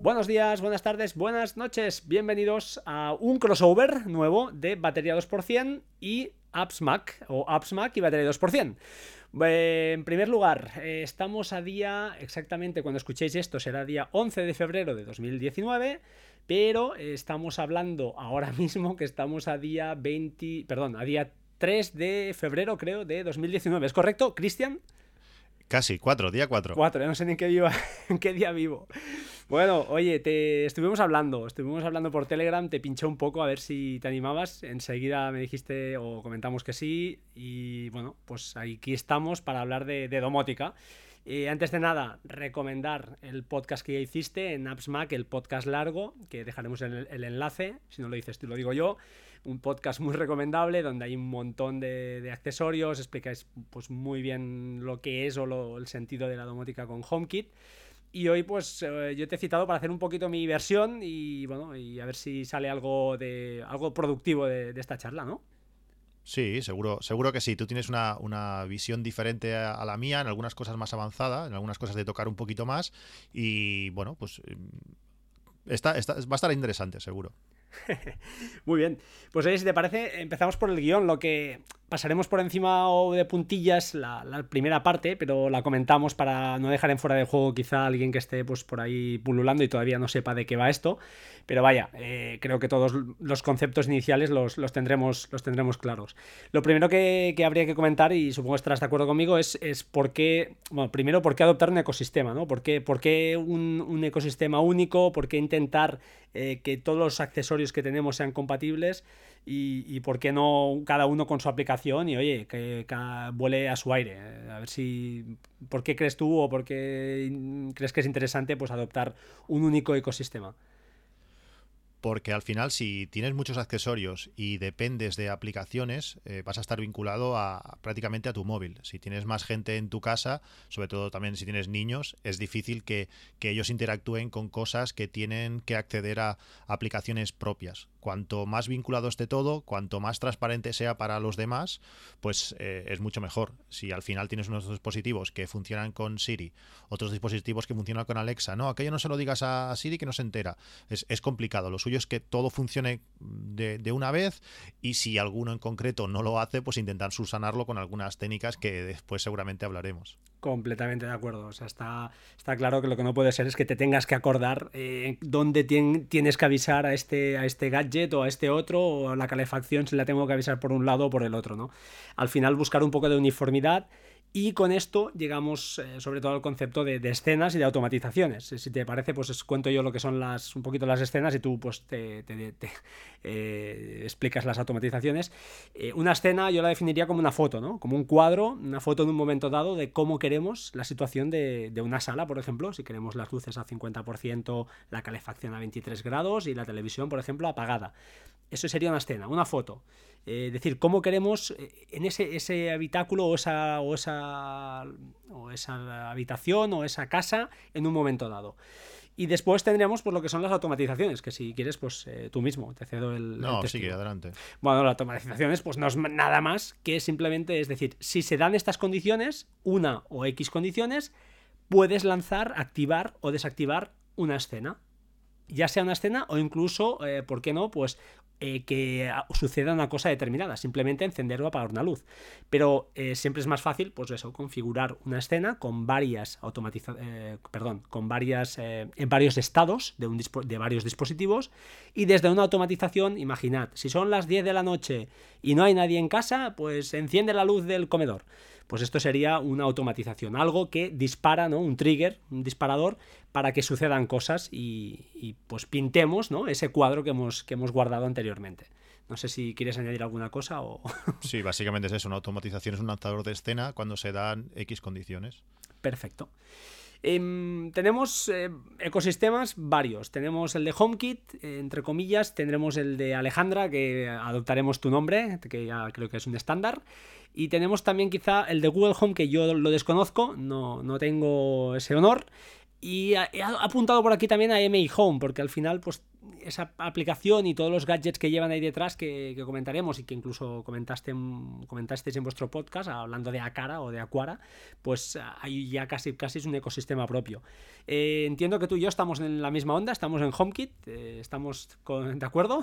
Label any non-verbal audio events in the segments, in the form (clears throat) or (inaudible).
Buenos días, buenas tardes, buenas noches. Bienvenidos a un crossover nuevo de batería 2% y Apps Mac o Apps Mac y batería 2%. Eh, en primer lugar, eh, estamos a día, exactamente cuando escuchéis esto, será día 11 de febrero de 2019, pero estamos hablando ahora (laughs) mismo que estamos a día 20, perdón, a día 3 de febrero creo de 2019. ¿Es correcto, Cristian? Casi, 4, día 4. 4, ya no sé ni en qué, viva, (laughs) en qué día vivo. Bueno, oye, te estuvimos hablando, estuvimos hablando por Telegram, te pinché un poco a ver si te animabas. Enseguida me dijiste o comentamos que sí. Y bueno, pues aquí estamos para hablar de, domótica. Eh, antes de nada, recomendar el podcast que ya hiciste en AppsMac, el podcast largo, que dejaremos el, el enlace, si no lo dices tú lo digo yo un podcast muy recomendable donde hay un montón de, accesorios, explicáis pues muy bien lo que es o el sentido de la domótica con HomeKit. Y hoy pues eh, yo te he citado para hacer un poquito mi versión y bueno, y a ver si sale algo de algo productivo de, esta charla, ¿no? Sí, seguro, seguro que sí. Tú tienes una, visión diferente a, la mía, en algunas cosas más avanzada, en algunas cosas de tocar un poquito más. Y bueno, pues mm, va a estar interesante, seguro. (laughs) Muy bien. Pues oye, si te parece, empezamos por el guion. Lo que pasaremos por encima o de puntillas la, primera parte, pero la comentamos para no dejar en fuera de juego quizá alguien que esté pues, por ahí pululando y todavía no sepa de qué va esto. Pero vaya, eh, creo que todos los conceptos iniciales los, tendremos, los tendremos claros. Lo primero que, habría que comentar, y supongo que estarás de acuerdo conmigo, es, es por qué, bueno, primero, por qué adoptar un ecosistema, ¿no? ¿Por qué, por qué un, ecosistema único? ¿Por qué intentar eh, que todos los accesorios que tenemos sean compatibles? Y, por qué no cada uno con su aplicación y oye, que, que, vuele a su aire. A ver si. ¿Por qué crees tú o por qué crees que es interesante pues adoptar un único ecosistema? Porque al final si tienes muchos accesorios y dependes de aplicaciones, eh, vas a estar vinculado a, prácticamente a tu móvil. Si tienes más gente en tu casa, sobre todo también si tienes niños, es difícil que, que ellos interactúen con cosas que tienen que acceder a aplicaciones propias cuanto más vinculado esté todo, cuanto más transparente sea para los demás, pues eh, es mucho mejor. Si al final tienes unos dispositivos que funcionan con Siri, otros dispositivos que funcionan con Alexa, no, aquello no se lo digas a Siri que no se entera. Es, complicado. Lo es que todo funcione de, de, una vez y si alguno en concreto no lo hace, pues intentar subsanarlo con algunas técnicas que después seguramente hablaremos. Completamente de acuerdo. O sea, está, está claro que lo que no puede ser es que te tengas que acordar eh, dónde tienes que avisar a este, a este gadget o a este otro, o a la calefacción si la tengo que avisar por un lado o por el otro, ¿no? Al final buscar un poco de uniformidad y con esto llegamos eh, sobre todo al concepto de, escenas y de automatizaciones. Si te parece, pues os cuento yo lo que son las un poquito las escenas y tú pues te, eh, explicas las automatizaciones. Eh, una escena yo la definiría como una foto, ¿no? Como un cuadro, una foto en un momento dado de cómo queremos la situación de, de una sala, por ejemplo, si queremos las luces a 50%, la calefacción a 23 grados y la televisión, por ejemplo, apagada. Eso sería una escena, una foto. Es decir, cómo queremos en ese, ese habitáculo o esa, o esa o esa habitación o esa casa en un momento dado. Y después tendríamos pues, lo que son las automatizaciones, que si quieres, pues eh, tú mismo te cedo el. No, sigue, adelante. Bueno, las automatizaciones, pues no es nada más que simplemente, es decir, si se dan estas condiciones, una o X condiciones, puedes lanzar, activar o desactivar una escena ya sea una escena o incluso, eh, ¿por qué no? Pues eh, que suceda una cosa determinada, simplemente encender o apagar una luz. Pero eh, siempre es más fácil, pues eso, configurar una escena con varias eh, perdón, con varias, en varios estados de, un de varios dispositivos y desde una automatización, imaginad, si son las 10 de la noche y no hay nadie en casa, pues enciende la luz del comedor. Pues esto sería una automatización, algo que dispara, ¿no? Un trigger, un disparador, para que sucedan cosas y, pues pintemos, ¿no? Ese cuadro que hemos, que hemos guardado anteriormente. No sé si quieres añadir alguna cosa o... (laughs) sí, básicamente es eso, una automatización es un lanzador de escena cuando se dan X condiciones. Perfecto. Em, tenemos eh, ecosistemas varios. Tenemos el de HomeKit, eh, entre comillas, tendremos el de Alejandra, que adoptaremos tu nombre, que ya creo que es un estándar. Y tenemos también quizá el de Google Home, que yo lo desconozco, no, no tengo ese honor. Y he apuntado por aquí también a MI Home, porque al final, pues esa aplicación y todos los gadgets que llevan ahí detrás que, comentaremos y que incluso comentaste, comentasteis en vuestro podcast hablando de Acara o de Aquara, pues ahí ya casi, casi es un ecosistema propio. Eh, entiendo que tú y yo estamos en la misma onda, estamos en HomeKit, eh, ¿estamos de acuerdo?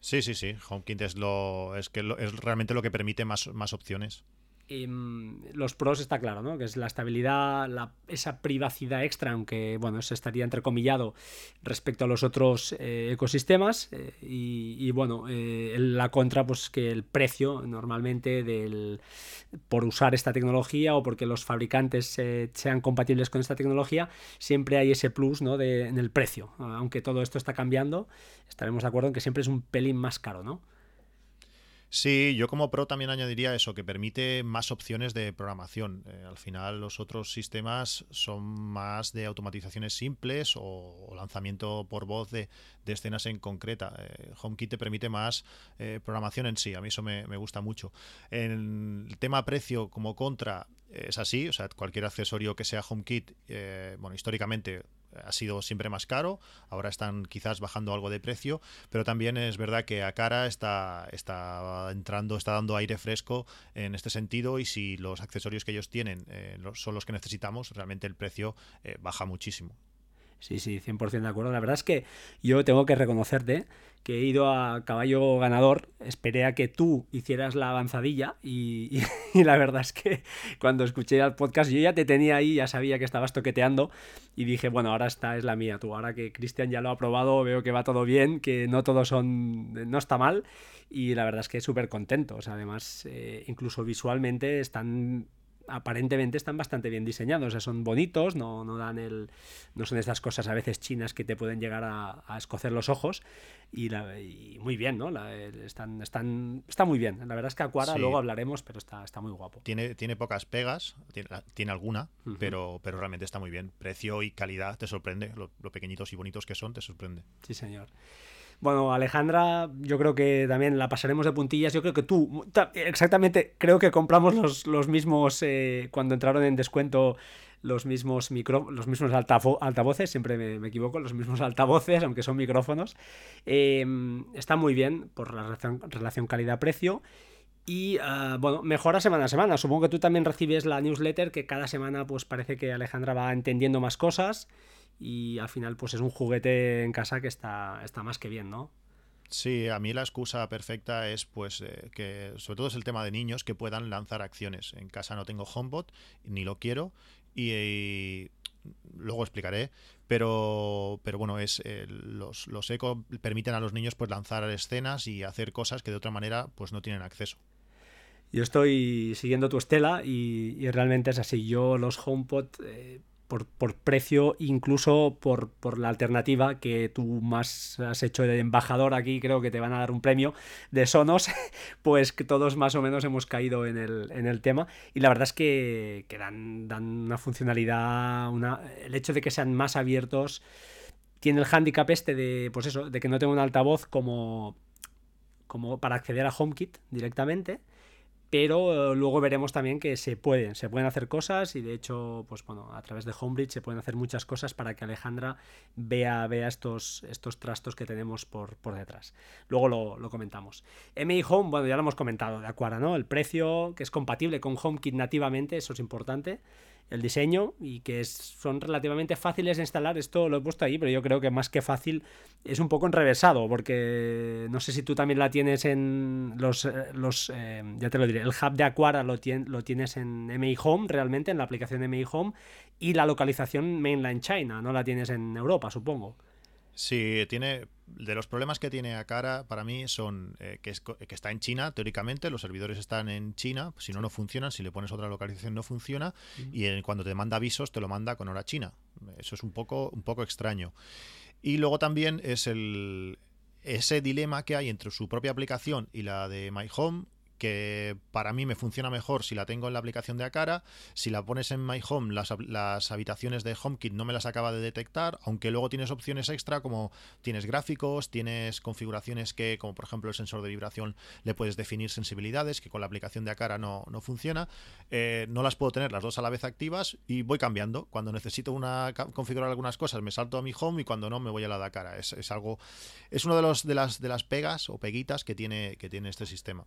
Sí, sí, sí. HomeKit es lo es que es realmente lo que permite más, más opciones. Em, los pros está claro, ¿no? Que es la estabilidad, esa privacidad extra, aunque bueno, eso estaría entrecomillado respecto a los otros eh, ecosistemas. Eh, y, bueno, eh, la contra, pues que el precio normalmente del por usar esta tecnología o porque los fabricantes sean compatibles con esta tecnología, siempre hay ese plus ¿no? de, en el precio. Aunque todo esto está cambiando, estaremos de acuerdo en que siempre es un pelín más caro, ¿no? Sí, yo como pro también añadiría eso, que permite más opciones de programación. Eh, al final los otros sistemas son más de automatizaciones simples o, lanzamiento por voz de, escenas en concreta. Eh, HomeKit te permite más eh, programación en sí, a mí eso me, me gusta mucho. En el tema precio como contra es así, o sea, cualquier accesorio que sea HomeKit, bueno, históricamente ha sido siempre más caro, ahora están quizás bajando algo de precio, pero también es verdad que a cara está, está entrando, está dando aire fresco en este sentido y si los accesorios que ellos tienen eh, son los que necesitamos, realmente el precio eh, baja muchísimo. Sí, sí, 100% de acuerdo. La verdad es que yo tengo que reconocerte que he ido a caballo ganador, esperé a que tú hicieras la avanzadilla y, (laughs) la verdad es que cuando escuché el podcast yo ya te tenía ahí, ya sabía que estabas toqueteando y dije, bueno, ahora esta es la mía, tú, ahora que Cristian ya lo ha probado, veo que va todo bien, que no todos son, no está mal y la verdad es que súper contentos, además eh, incluso visualmente están aparentemente están bastante bien diseñados, o sea, son bonitos, no, no dan el. no son estas cosas a veces chinas que te pueden llegar a, escocer los ojos. Y, muy bien, ¿no? están, están, está muy bien. La verdad es que Aquara luego hablaremos, pero está, está muy guapo. Tiene, tiene pocas pegas, tiene, alguna, pero, pero realmente está muy bien. Precio y calidad te sorprende. Lo, lo pequeñitos y bonitos que son, te sorprende. Sí, señor. Bueno, Alejandra, yo creo que también la pasaremos de puntillas. Yo creo que tú, exactamente, creo que compramos los, mismos, eh, cuando entraron en descuento, los mismos, micro, los mismos altavoces, siempre me, equivoco, los mismos altavoces, aunque son micrófonos. Em, está muy bien por la relación, relación calidad-precio. Y ah, bueno, mejora semana a semana. Supongo que tú también recibes la newsletter que cada semana pues parece que Alejandra va entendiendo más cosas y al final pues es un juguete en casa que está, está más que bien, ¿no? Sí, a mí la excusa perfecta es pues eh, que sobre todo es el tema de niños que puedan lanzar acciones. En casa no tengo HomeBot, ni lo quiero y, luego explicaré, pero, pero bueno, es eh, los, los eco permiten a los niños pues lanzar escenas y hacer cosas que de otra manera pues no tienen acceso. Yo estoy siguiendo tu estela y, realmente es así. Yo los HomePod eh, por, precio, incluso por, la alternativa que tú más has hecho de embajador aquí, creo que te van a dar un premio de Sonos, (laughs) pues que todos más o menos hemos caído en el, tema. Y la verdad es que, dan, dan, una funcionalidad, una, el hecho de que sean más abiertos, tiene el hándicap este de, pues eso, de que no tengo un altavoz como, como para acceder a HomeKit directamente pero eh, luego veremos también que se pueden, se pueden hacer cosas y de hecho, pues bueno, a través de Homebridge se pueden hacer muchas cosas para que Alejandra vea, vea estos, estos trastos que tenemos por, por detrás. Luego lo, comentamos. MI Home, bueno, ya lo hemos comentado, de Aquara, ¿no? El precio, que es compatible con HomeKit nativamente, eso es importante el diseño y que son relativamente fáciles de instalar. Esto lo he puesto ahí, pero yo creo que más que fácil es un poco enrevesado, porque no sé si tú también la tienes en los, eh, los eh, ya te lo diré, el hub de Aquara lo, lo tienes en MI Home realmente, en la aplicación MI Home, y la localización mainland China, no la tienes en Europa, supongo. Sí, tiene. De los problemas que tiene a cara para mí son eh, que, que, está en China, teóricamente, los servidores están en China, si no, no funcionan, si le pones otra localización no funciona, y cuando te manda avisos te lo manda con hora china. Eso es un poco, un poco extraño. Y luego también es el, ese dilema que hay entre su propia aplicación y la de My Home, que para mí me funciona mejor si la tengo en la aplicación de Acara. Si la pones en My Home, las, habitaciones de HomeKit no me las acaba de detectar, aunque luego tienes opciones extra como tienes gráficos, tienes configuraciones que, como por ejemplo el sensor de vibración, le puedes definir sensibilidades, que con la aplicación de Acara no, no funciona. Eh, no las puedo tener las dos a la vez activas y voy cambiando. Cuando necesito una configurar algunas cosas, me salto a mi Home y cuando no, me voy a la de Acara. Es, es algo, es uno de los de las de las pegas o peguitas que tiene, que tiene este sistema.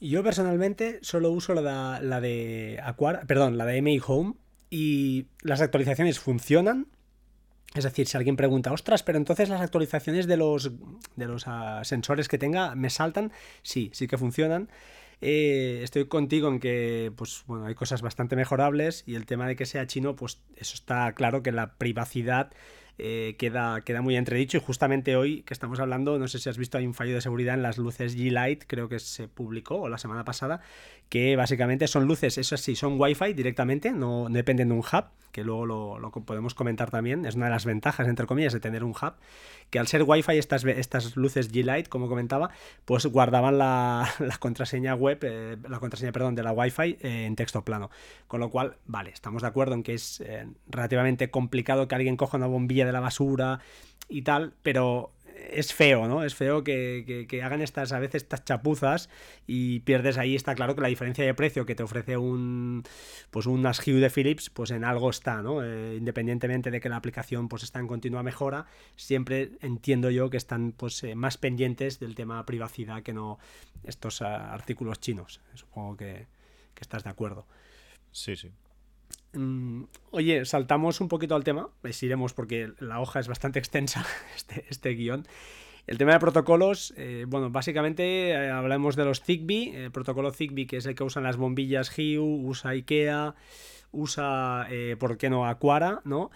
Yo personalmente solo uso la de, la de perdón, la de MI Home y las actualizaciones funcionan. Es decir, si alguien pregunta, ostras, pero entonces las actualizaciones de los, de los uh, sensores que tenga me saltan, sí, sí que funcionan. Eh, estoy contigo en que pues bueno, hay cosas bastante mejorables y el tema de que sea chino, pues eso está claro que la privacidad eh, queda, queda muy entredicho y justamente hoy que estamos hablando, no sé si has visto, hay un fallo de seguridad en las luces G-Light, creo que se publicó la semana pasada, que básicamente son luces, eso sí, son Wi-Fi directamente, no dependen de un hub, que luego lo, podemos comentar también, es una de las ventajas, entre comillas, de tener un hub, que al ser Wi-Fi estas, estas luces G-Light, como comentaba, pues guardaban la, contraseña web, eh, la contraseña, perdón, de la Wi-Fi eh, en texto plano. Con lo cual, vale, estamos de acuerdo en que es relativamente complicado que alguien coja una bombilla de la basura y tal, pero es feo, ¿no? Es feo que, hagan estas, a veces, estas chapuzas y pierdes ahí, está claro que la diferencia de precio que te ofrece un, pues un Hue de Philips, pues en algo está, ¿no? Eh, independientemente de que la aplicación pues está en continua mejora, siempre entiendo yo que están pues eh, más pendientes del tema privacidad que no estos ah, artículos chinos. Supongo que, que estás de acuerdo. Sí, sí. Mm, oye, saltamos un poquito al tema, pues iremos porque la hoja es bastante extensa, (laughs) este, este guion. El tema de protocolos, eh, bueno, básicamente eh, hablamos de los Zigbee, el protocolo Zigbee que es el que usan las bombillas Hue, usa IKEA, usa, eh, ¿por qué no?, Aquara, ¿no?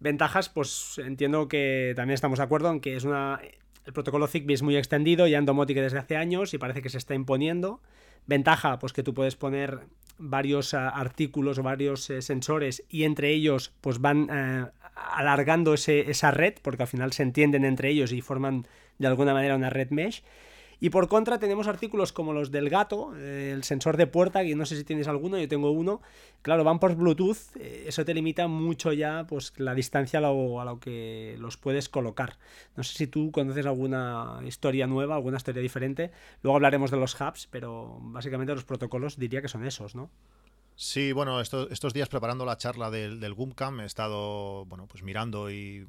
Ventajas, pues entiendo que también estamos de acuerdo en que es una... El protocolo Zigbee es muy extendido, ya en domótica desde hace años y parece que se está imponiendo. Ventaja, pues que tú puedes poner varios uh, artículos varios uh, sensores y entre ellos pues van uh, alargando ese, esa red porque al final se entienden entre ellos y forman de alguna manera una red mesh y por contra tenemos artículos como los del gato, eh, el sensor de puerta, que no sé si tienes alguno, yo tengo uno. Claro, van por Bluetooth, eh, eso te limita mucho ya pues la distancia a lo, a lo, que los puedes colocar. No sé si tú conoces alguna historia nueva, alguna historia diferente. Luego hablaremos de los hubs, pero básicamente los protocolos diría que son esos, ¿no? Sí, bueno, estos días preparando la charla del, del GUMCAM he estado, bueno, pues mirando y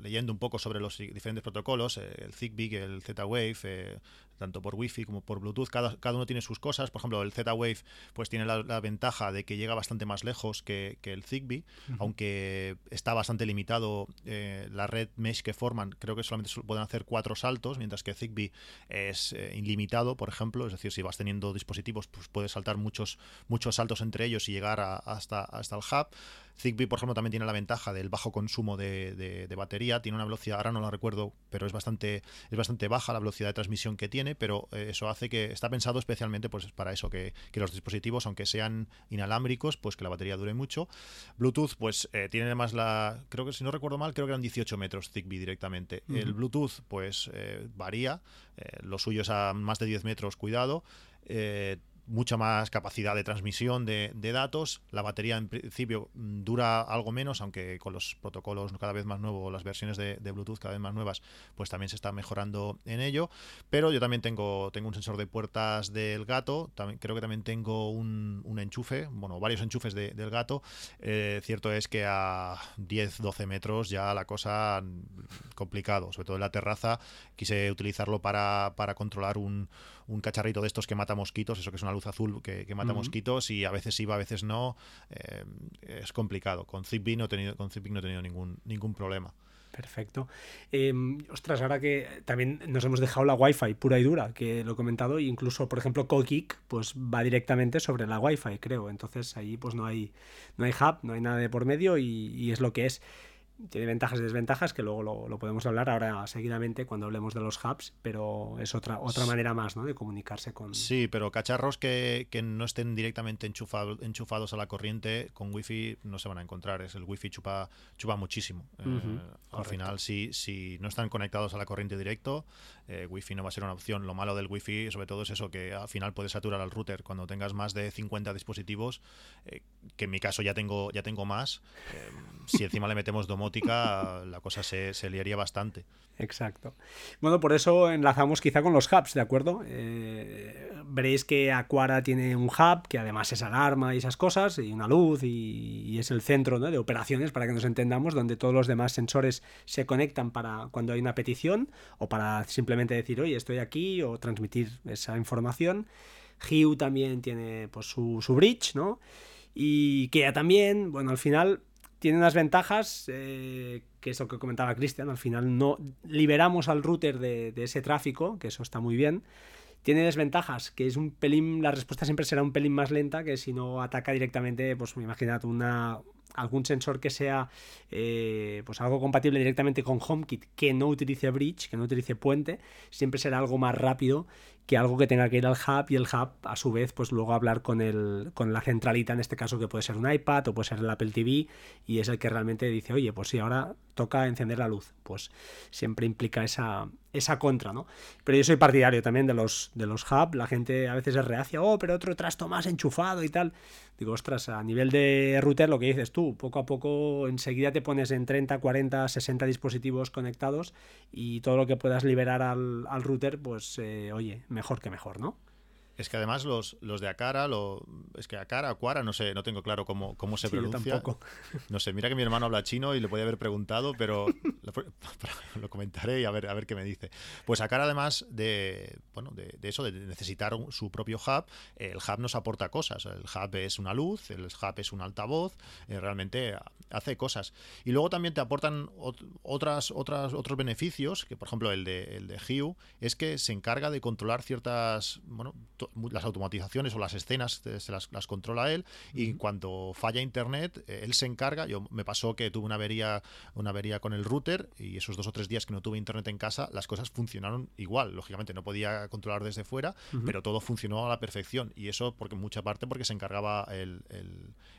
leyendo un poco sobre los diferentes protocolos, el Zigbee, el Z-Wave, eh, tanto por Wi-Fi como por Bluetooth, cada, cada, uno tiene sus cosas. Por ejemplo, el Z-Wave pues tiene la, ventaja de que llega bastante más lejos que, el Zigbee, aunque está bastante limitado eh, la red mesh que forman. Creo que solamente pueden hacer cuatro saltos, mientras que Zigbee es ilimitado, por ejemplo. Es decir, si vas teniendo dispositivos, pues puedes saltar muchos, muchos saltos entre ellos y llegar hasta, hasta el hub. Zigbee, por ejemplo, también tiene la ventaja del bajo consumo de, batería. Tiene una velocidad, ahora no la recuerdo, pero es bastante, es bastante baja la velocidad de transmisión que tiene, pero eh, eso hace que está pensado especialmente pues, para eso, que, los dispositivos, aunque sean inalámbricos, pues que la batería dure mucho. Bluetooth, pues eh, tiene además la, creo que si no recuerdo mal, creo que eran 18 metros Zigbee directamente. El Bluetooth, pues eh, varía, lo suyo es a más de 10 metros, cuidado mucha más capacidad de transmisión de, datos. La batería en principio mm, dura algo menos, aunque con los protocolos cada vez más nuevos, las versiones de, Bluetooth cada vez más nuevas, pues también se está mejorando en ello. Pero yo también tengo, tengo un sensor de puertas del gato, también, creo que también tengo un, enchufe, bueno, varios enchufes del gato. Eh, cierto es que a 10-12 metros ya la cosa mm, complicado, sobre todo en la terraza. Quise utilizarlo para, para controlar un un cacharrito de estos que mata mosquitos, eso que es una luz azul que, mata mosquitos y a veces iba, a veces no. Eh, es complicado. Con Zigbee no he tenido, con no he tenido ningún, ningún problema. Perfecto. Em, ostras, ahora que también nos hemos dejado la Wi-Fi pura y dura, que lo he comentado, e incluso, por ejemplo, Kokik, pues va directamente sobre la Wi-Fi, creo. Entonces ahí pues no hay, no hay hub, no hay nada de por medio y, y es lo que es. Tiene ventajas y desventajas que luego lo, podemos hablar ahora seguidamente cuando hablemos de los hubs, pero es otra, otra manera más ¿no? de comunicarse con... Sí, pero cacharros que, no estén directamente enchufados a la corriente con wifi no se van a encontrar. Es el wifi chupa, chupa muchísimo. Eh, al final, si, si no están conectados a la corriente directo, eh, wifi no va a ser una opción. Lo malo del wifi sobre todo es eso, que al final puede saturar al router. Cuando tengas más de 50 dispositivos, eh, que en mi caso ya tengo, ya tengo más, si encima le metemos la cosa se, se, liaría bastante. Exacto. Bueno, por eso enlazamos quizá con los hubs, ¿de acuerdo? Eh, veréis que Aquara tiene un hub que además es alarma y esas cosas, y una luz, y, es el centro de operaciones, para que nos entendamos, donde todos los demás sensores se conectan para cuando hay una petición, o para simplemente decir, oye, estoy aquí, o transmitir esa información. Hue también tiene pues, su, su bridge, ¿no? Y que también, bueno, al final tiene unas ventajas, eh, que es lo que comentaba Cristian, al final no liberamos al router de, ese tráfico, que eso está muy bien. Tiene desventajas, que es un pelín, la respuesta siempre será un pelín más lenta que si no ataca directamente, pues imagínate una, algún sensor que sea eh, pues algo compatible directamente con HomeKit que no utilice bridge, que no utilice puente, siempre será algo más rápido que algo que tenga que ir al hub y el hub a su vez pues luego hablar con el con la centralita en este caso que puede ser un iPad o puede ser el Apple TV y es el que realmente dice oye pues si ahora toca encender la luz pues siempre implica esa esa contra no pero yo soy partidario también de los de los hub. La gente a veces es reacia oh pero otro trasto más enchufado y tal digo ostras a nivel de router lo que dices tú poco a poco enseguida te pones en 30 40 60 dispositivos conectados y todo lo que puedas liberar al, al router pues eh, oye mejor que mejor, ¿no? Es que además los, los de Akara, lo, es que Akara, no sé, no tengo claro cómo, cómo se pronuncia. tampoco. No sé, mira que mi hermano habla chino y le podía haber preguntado, pero lo, (laughs) comentaré y a ver, a ver qué me dice. Pues Akara, además de, bueno, de, eso, de necesitar su propio hub, el hub nos aporta cosas. El hub es una luz, el hub es un altavoz, eh, realmente hace cosas. Y luego también te aportan otras, otras, otros beneficios, que por ejemplo el de, el de Hue, es que se encarga de controlar ciertas, bueno, las automatizaciones o las escenas se las, controla él y cuando falla internet eh, él se encarga yo me pasó que tuve una avería una avería con el router y esos dos o tres días que no tuve internet en casa las cosas funcionaron igual lógicamente no podía controlar desde fuera pero todo funcionó a la perfección y eso porque en mucha parte porque se encargaba el,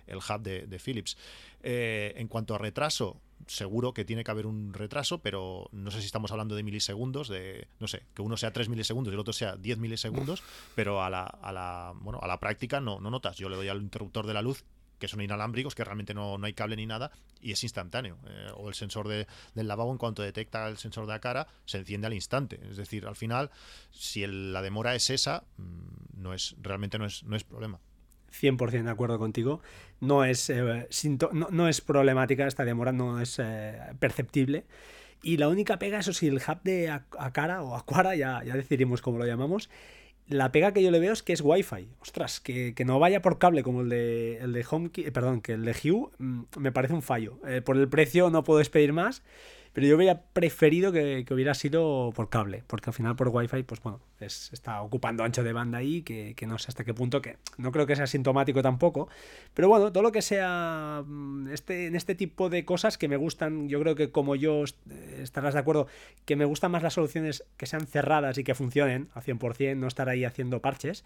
el, hub de, de Philips. Eh, en cuanto a retraso seguro que tiene que haber un retraso, pero no sé si estamos hablando de milisegundos, de, no sé, que uno sea 3 milisegundos y el otro sea 10 milisegundos, pero a la, a la, bueno, a la práctica no, no notas. Yo le doy al interruptor de la luz que son inalámbricos, que realmente no, no hay cable ni nada, y es instantáneo. Eh, o el sensor de, del lavabo, en cuanto detecta el sensor de la cara, se enciende al instante. Es decir, al final, si la demora es esa, mm, no es, realmente no es, no es problema. 100% de acuerdo contigo. No es, eh, no, es problemática esta demora, no es eh, perceptible. Y la única pega, eso sí, el hub de Akara o Aquara, ya, ya decidiremos cómo lo llamamos. La pega que yo le veo es que es Wi-Fi. Ostras, que, no vaya por cable como el de, el de HomeKit, perdón, que el de Hue, mm, me parece un fallo. Eh, por el precio no puedo despedir más. Pero yo hubiera preferido que, hubiera sido por cable, porque al final por Wi-Fi, pues bueno, está ocupando ancho de banda ahí, que, no sé hasta qué punto, que no creo que sea sintomático tampoco. Pero bueno, todo lo que sea mm, este, en este tipo de cosas que me gustan, yo creo que como yo eh, estarás de acuerdo, que me gustan más las soluciones que sean cerradas y que funcionen al 100%, no estar ahí haciendo parches.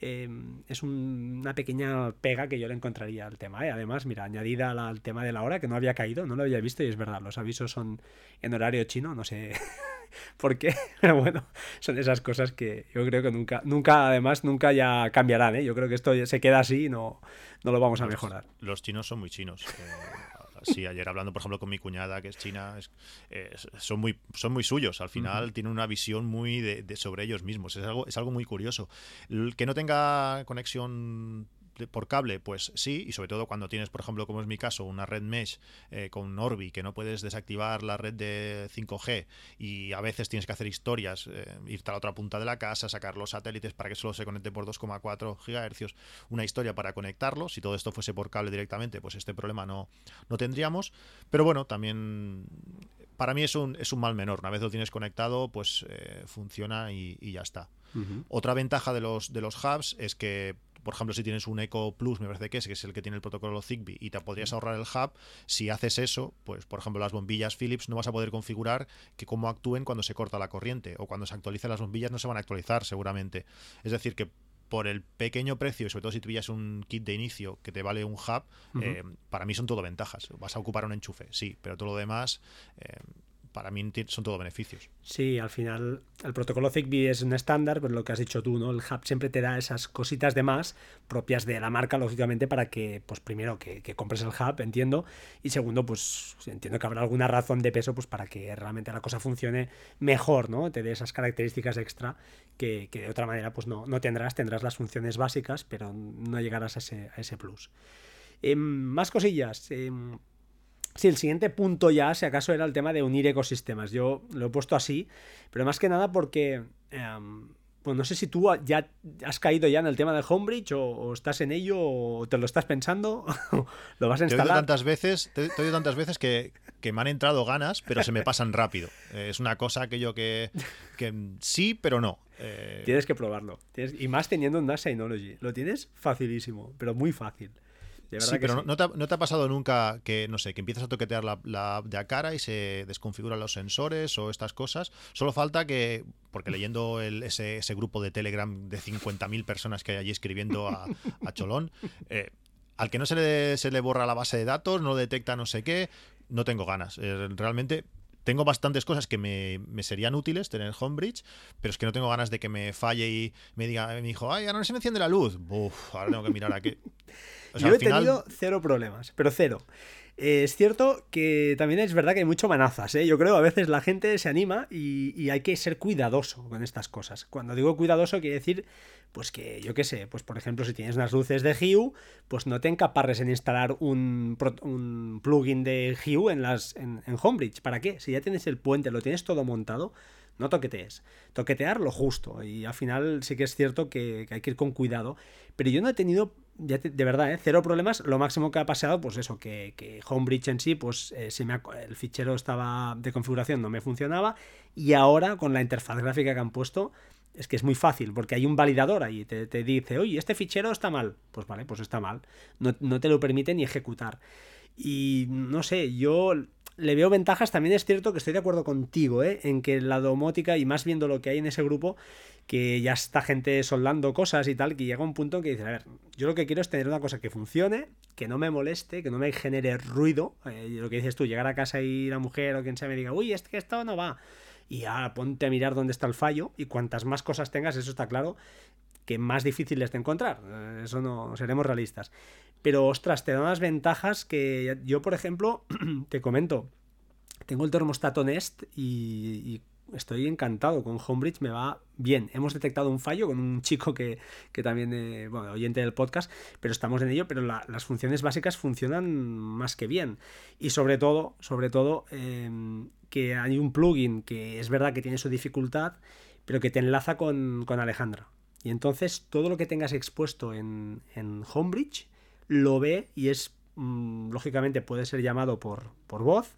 Em, es una pequeña pega que yo le encontraría al tema. ¿eh? Además, mira, añadida al tema de la hora, que no había caído, no lo había visto y es verdad, los avisos son en horario chino, no sé (laughs) por qué, (laughs) pero bueno, son esas cosas que yo creo que nunca, nunca además, nunca ya cambiarán. ¿eh? Yo creo que esto se queda así y no, no lo vamos a mejorar. Los chinos son muy chinos. Eh, sí, ayer hablando, por ejemplo, con mi cuñada, que es china, son, muy, son muy suyos. Al final tienen una visión muy de, sobre ellos mismos. Es algo, es algo muy curioso. El que no tenga conexión por cable, pues sí, y sobre todo cuando tienes, por ejemplo, como es mi caso, una red mesh eh, con Orbi, que no puedes desactivar la red de 5G y a veces tienes que hacer historias, eh, irte a la otra punta de la casa, sacar los satélites para que solo se conecte por 2,4 GHz, una historia para conectarlo. Si todo esto fuese por cable directamente, pues este problema no, no tendríamos. Pero bueno, también para mí es un, es un mal menor. Una vez lo tienes conectado, pues eh, funciona y, ya está. Otra ventaja de los, de los hubs es que por ejemplo, si tienes un Echo Plus, me parece que es, que es el que tiene el protocolo Zigbee, y te podrías ahorrar el hub, si haces eso, pues por ejemplo las bombillas Philips no vas a poder configurar que cómo actúen cuando se corta la corriente o cuando se actualicen las bombillas no se van a actualizar seguramente. Es decir, que por el pequeño precio, y sobre todo si pillas un kit de inicio que te vale un hub, eh, para mí son todo ventajas. Vas a ocupar un enchufe, sí, pero todo lo demás eh, para mí son todo beneficios. Sí, al final el protocolo Zigbee es un estándar, pero lo que has dicho tú, ¿no? El hub siempre te da esas cositas de más propias de la marca, lógicamente, para que, pues primero, que, compres el hub, entiendo, y segundo, pues entiendo que habrá alguna razón de peso, pues para que realmente la cosa funcione mejor, ¿no? Te dé esas características extra que, de otra manera, pues no, no tendrás, tendrás las funciones básicas, pero no llegarás a ese, a ese plus. Em, más cosillas. Em, Sí, el siguiente punto ya, si acaso, era el tema de unir ecosistemas. Yo lo he puesto así, pero más que nada porque, em, pues no sé si tú ya has caído ya en el tema del Homebridge o, estás en ello o te lo estás pensando, (laughs) lo vas a instalar. Te he tantas veces, te, tantas veces que, me han entrado ganas, pero se me (laughs) pasan rápido. es una cosa que yo que, que sí, pero no. Eh, tienes que probarlo. y más teniendo un NAS Synology. Lo tienes facilísimo, pero muy fácil sí, pero No, te ha, pasado nunca que, no sé, que empiezas a toquetear la, la de a cara y se desconfiguran los sensores o estas cosas? Solo falta que, porque leyendo ese, grupo de Telegram de 50.000 personas que hay allí escribiendo a, Cholón, eh, al que no se le, se le borra la base de datos, no detecta no sé qué, no tengo ganas. Eh, realmente tengo bastantes cosas que me, serían útiles tener Homebridge, pero es que no tengo ganas de que me falle y me diga, me dijo, ay, ahora no se me enciende la luz. Uf, ahora tengo que mirar a qué. Yo he tenido cero problemas, pero cero. Eh, es cierto que también es verdad que hay mucho manazas, ¿eh? Yo creo a veces la gente se anima y, hay que ser cuidadoso con estas cosas. Cuando digo cuidadoso quiere decir, pues que yo qué sé, pues por ejemplo si tienes unas luces de Hue, pues no te encaparres en instalar un, plugin de Hue en, las, en, Homebridge. ¿Para qué? Si ya tienes el puente, lo tienes todo montado, no toquetees. Toquetear lo justo. Y al final sí que es cierto que, hay que ir con cuidado. Pero yo no he tenido, de verdad, ¿eh? cero problemas. Lo máximo que ha pasado, pues eso, que, que Homebridge en sí, pues eh, me el fichero estaba de configuración, no me funcionaba. Y ahora, con la interfaz gráfica que han puesto, es que es muy fácil, porque hay un validador ahí, te, te dice, oye, este fichero está mal. Pues vale, pues está mal. No, no te lo permite ni ejecutar. Y no sé, yo le veo ventajas. También es cierto que estoy de acuerdo contigo, ¿eh? en que la domótica, y más viendo lo que hay en ese grupo, que ya está gente soldando cosas y tal, que llega un punto que dice, a ver, yo lo que quiero es tener una cosa que funcione, que no me moleste, que no me genere ruido. Eh, lo que dices tú, llegar a casa y la mujer o quien sea me diga, uy, es que esto no va. Y ahora ponte a mirar dónde está el fallo y cuantas más cosas tengas, eso está claro, que más difícil es de encontrar. Eh, eso no, seremos realistas. Pero ostras, te da unas ventajas que yo, por ejemplo, (clears throat) te comento, tengo el termostato Nest y, estoy encantado con Homebridge, me va bien. Hemos detectado un fallo con un chico que, también, eh, bueno, oyente del podcast, pero estamos en ello, pero las funciones básicas funcionan más que bien. Y sobre todo, sobre todo, em, que hay un plugin que es verdad que tiene su dificultad, pero que te enlaza con, Alejandra. Y entonces todo lo que tengas expuesto en, en Homebridge lo ve y es lógicamente puede ser llamado por, por voz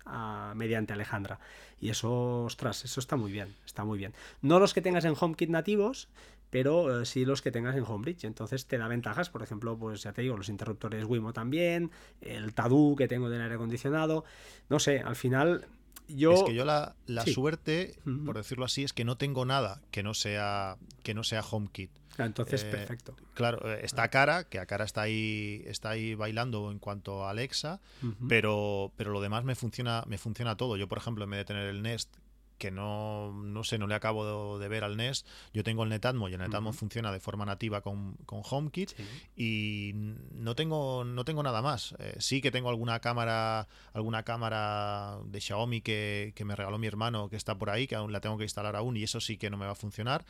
mediante Alejandra. Y eso, ostras, eso está muy bien, está muy bien. No los que tengas en HomeKit nativos, pero eh, sí los que tengas en Homebridge. Entonces te da ventajas, por ejemplo, pues ya te digo, los interruptores Wimo también, el Tadu que tengo del aire acondicionado. No sé, al final yo... Es que yo la, suerte, por decirlo así, es que no tengo nada que no sea, que no sea HomeKit. Ah, entonces, eh, perfecto. Claro, eh, está cara, que a cara está ahí, está ahí bailando en cuanto a Alexa, pero, pero lo demás me funciona, me funciona todo. Yo, por ejemplo, en vez de tener el Nest que no, no sé, no le acabo de, ver al Nest. Yo tengo el Netatmo y el Netatmo funciona de forma nativa con, con HomeKit y no tengo, no tengo nada más. Eh, sí que tengo alguna cámara, alguna cámara de Xiaomi que, me regaló mi hermano que está por ahí, que aún la tengo que instalar aún y eso sí que no me va a funcionar,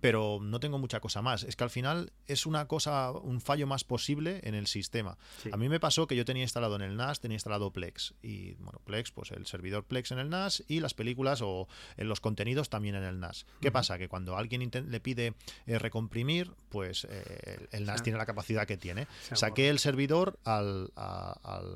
pero no tengo mucha cosa más. Es que al final es una cosa, un fallo más posible en el sistema. A mí me pasó que yo tenía instalado en el NAS, tenía instalado Plex y bueno, Plex, pues el servidor Plex en el NAS y las películas o en los contenidos también en el NAS. ¿Qué pasa? Que cuando alguien le pide eh, recomprimir, pues eh, el, NAS tiene la capacidad que tiene. Saqué el servidor al,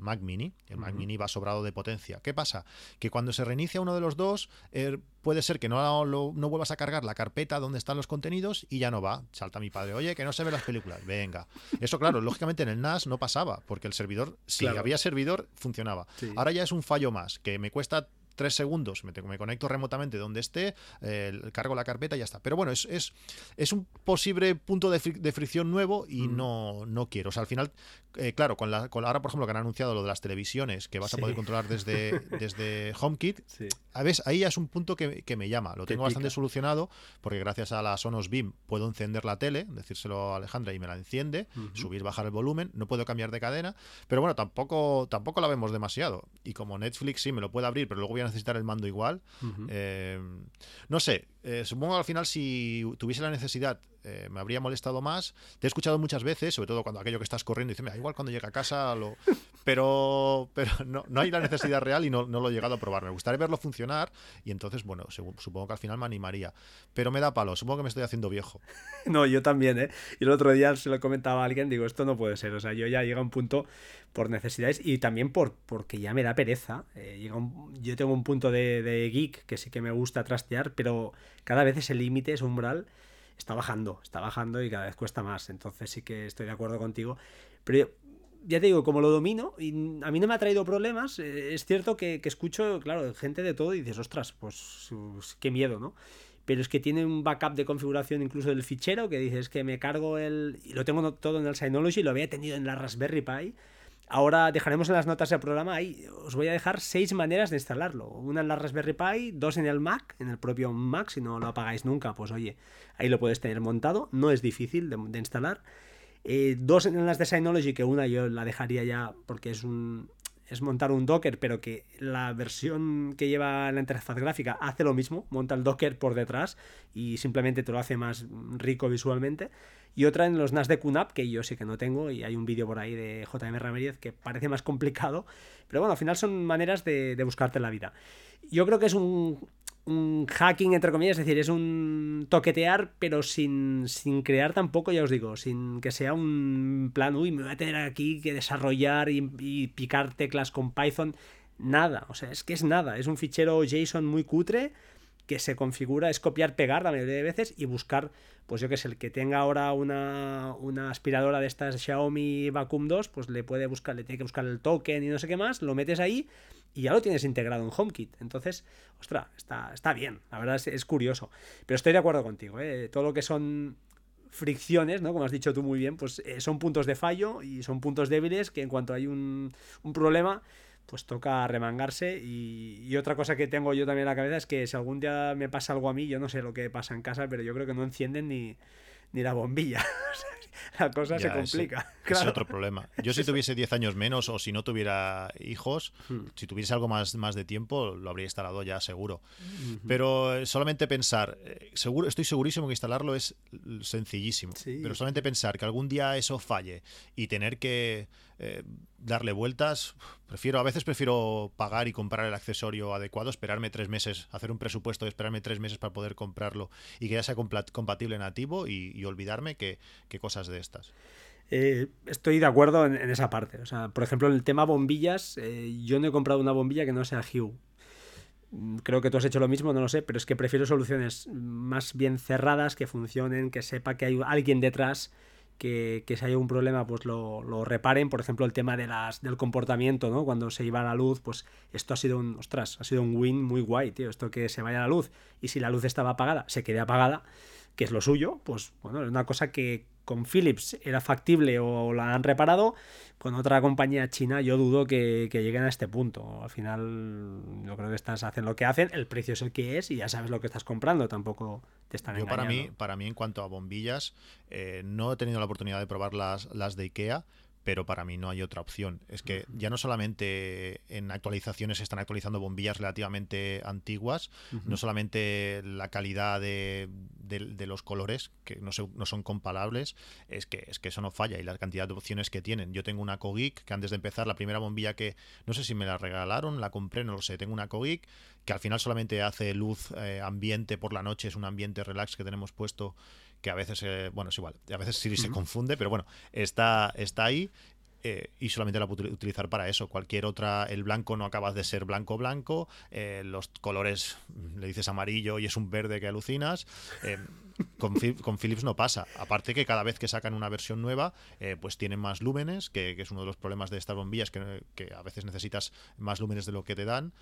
Mac Mini. El Mac Mini va sobrado de potencia. ¿Qué pasa? Que cuando se reinicia uno de los dos, er, puede ser que no, no vuelvas a cargar la carpeta donde están los contenidos y ya no va. Salta mi padre, oye, que no se ven las películas. Venga. Eso, claro, lógicamente en el NAS no pasaba, porque el servidor, si había servidor, funcionaba. Ahora ya es un fallo más, que me cuesta tres segundos, me, me conecto remotamente donde esté, eh, cargo la carpeta y ya está. Pero bueno, es, es, es un posible punto de, fricción nuevo y mm. no, no quiero. O sea, al final, eh, claro, con la, con ahora, por ejemplo, que han anunciado lo de las televisiones, que vas a poder controlar desde, (laughs) desde HomeKit, a ver, ahí ya es un punto que, me llama. Lo tengo bastante solucionado, porque gracias a la Sonos Beam puedo encender la tele, decírselo a Alejandra y me la enciende, subir, bajar el volumen, no puedo cambiar de cadena, pero bueno, tampoco, tampoco la vemos demasiado. Y como Netflix sí me lo puede abrir, pero luego voy a necesitar el mando igual. Eh, no sé, eh, supongo que al final si tuviese la necesidad eh, me habría molestado más. Te he escuchado muchas veces, sobre todo cuando aquello que estás corriendo, dices, mira, igual cuando llega a casa lo... Pero, pero no, no hay la necesidad real y no, no, lo he llegado a probar. Me gustaría verlo funcionar y entonces, bueno, supongo que al final me animaría. Pero me da palo, supongo que me estoy haciendo viejo. (laughs) No, yo también, ¿eh? Y el otro día se lo comentaba a alguien, digo, esto no puede ser. O sea, yo ya llega un punto por necesidades y también por porque ya me da pereza. Eh, llega yo tengo un punto de, de geek que sí que me gusta trastear, pero cada vez ese límite, ese umbral está bajando, está bajando y cada vez cuesta más. Entonces sí que estoy de acuerdo contigo. Pero ya te digo, como lo domino, y a mí no me ha traído problemas, eh, es cierto que, escucho, claro, gente de todo y dices, ostras, pues, pues qué miedo, ¿no? Pero es que tiene un backup de configuración incluso del fichero, que dices que me cargo el... y lo tengo todo en el Synology, lo había tenido en la Raspberry Pi Ahora dejaremos en las notas del programa, ahí os voy a dejar seis maneras de instalarlo. Una en la Raspberry Pi, dos en el Mac, en el propio Mac, si no lo apagáis nunca, pues oye, ahí lo puedes tener montado, no es difícil de, instalar. Eh, dos en las de Synology, que una yo la dejaría ya porque es un, es montar un Docker, pero que la versión que lleva la interfaz gráfica hace lo mismo, monta el Docker por detrás y simplemente te lo hace más rico visualmente y otra en los NAS de QNAP, que yo sí que no tengo, y hay un vídeo por ahí de JM Ramírez que parece más complicado, pero bueno, al final son maneras de, buscarte la vida. Yo creo que es un, hacking, entre comillas, es decir, es un toquetear, pero sin, crear tampoco, ya os digo, sin que sea un plan, uy, me voy a tener aquí que desarrollar y, picar teclas con Python. Nada, o sea, es que es nada, es un fichero JSON muy cutre que se configura, es copiar, pegar la mayoría de veces y buscar pues yo que sé, el que tenga ahora una, aspiradora de estas Xiaomi Vacuum 2, pues le puede buscar, le tiene que buscar el token y no sé qué más, lo metes ahí y ya lo tienes integrado en HomeKit. Entonces, ostra, está, está bien, la verdad es, curioso. Pero estoy de acuerdo contigo, ¿eh? todo lo que son fricciones, ¿no? Como has dicho tú muy bien, pues eh, son puntos de fallo y son puntos débiles que en cuanto hay un, un problema, pues toca remangarse. Y, otra cosa que tengo yo también en la cabeza es que si algún día me pasa algo a mí, yo no sé lo que pasa en casa, pero yo creo que no encienden ni, ni la bombilla. (laughs) la cosa se complica. Es, otro problema. Yo si tuviese 10 años menos o si no tuviera hijos, hmm. si tuviese algo más, más de tiempo, lo habría instalado ya seguro. Pero eh, solamente pensar, eh, seguro, estoy segurísimo que instalarlo es sencillísimo. Pero solamente pensar que algún día eso falle y tener que eh, darle vueltas. Prefiero, a veces prefiero pagar y comprar el accesorio adecuado, esperarme tres meses, hacer un presupuesto y esperarme tres meses para poder comprarlo y que ya sea compatible nativo y, olvidarme que, cosas de estas. Eh, estoy de acuerdo en, esa parte. O sea, por ejemplo, en el tema bombillas, eh, yo no he comprado una bombilla que no sea Hue. Mm, creo que tú has hecho lo mismo, no lo sé, pero es que prefiero soluciones más bien cerradas, que funcionen, que sepa que hay alguien detrás que, si hay un problema pues lo, reparen. Por ejemplo, el tema de las, del comportamiento, ¿no? Cuando se iba la luz, pues esto ha sido un, ostras, ha sido un win muy guay, tío. Esto que se vaya la luz y si la luz estaba apagada, se quede apagada, que es lo suyo, pues bueno, es una cosa que con Philips era factible o la han reparado, con otra compañía china yo dudo que, lleguen a este punto. Al final yo creo que estas hacen lo que hacen, el precio es el que es y ya sabes lo que estás comprando, tampoco te están yo para mí, para mí en cuanto a bombillas, eh, no he tenido la oportunidad de probar las, las de Ikea, pero para mí no hay otra opción. Es que ya no solamente en actualizaciones se están actualizando bombillas relativamente antiguas, no solamente la calidad de, los colores, que no, no, son comparables, es que, es que eso no falla y la cantidad de opciones que tienen. Yo tengo una Cogeek que antes de empezar, la primera bombilla que, no sé si me la regalaron, la compré, no lo sé, tengo una Cogeek que al final solamente hace luz eh, ambiente por la noche, es un ambiente relax que tenemos puesto que a veces, eh, bueno, es igual, a veces Siri se confunde, pero bueno, está, está ahí eh, y solamente la puedo utilizar para eso. Cualquier otra, el blanco no acaba de ser blanco blanco, eh, los colores le dices amarillo y es un verde que alucinas. Eh, con, con, Philips no pasa. Aparte que cada vez que sacan una versión nueva, pues tienen más lúmenes, que, es uno de los problemas de estas bombillas, que, que, a veces necesitas más lúmenes de lo que te dan.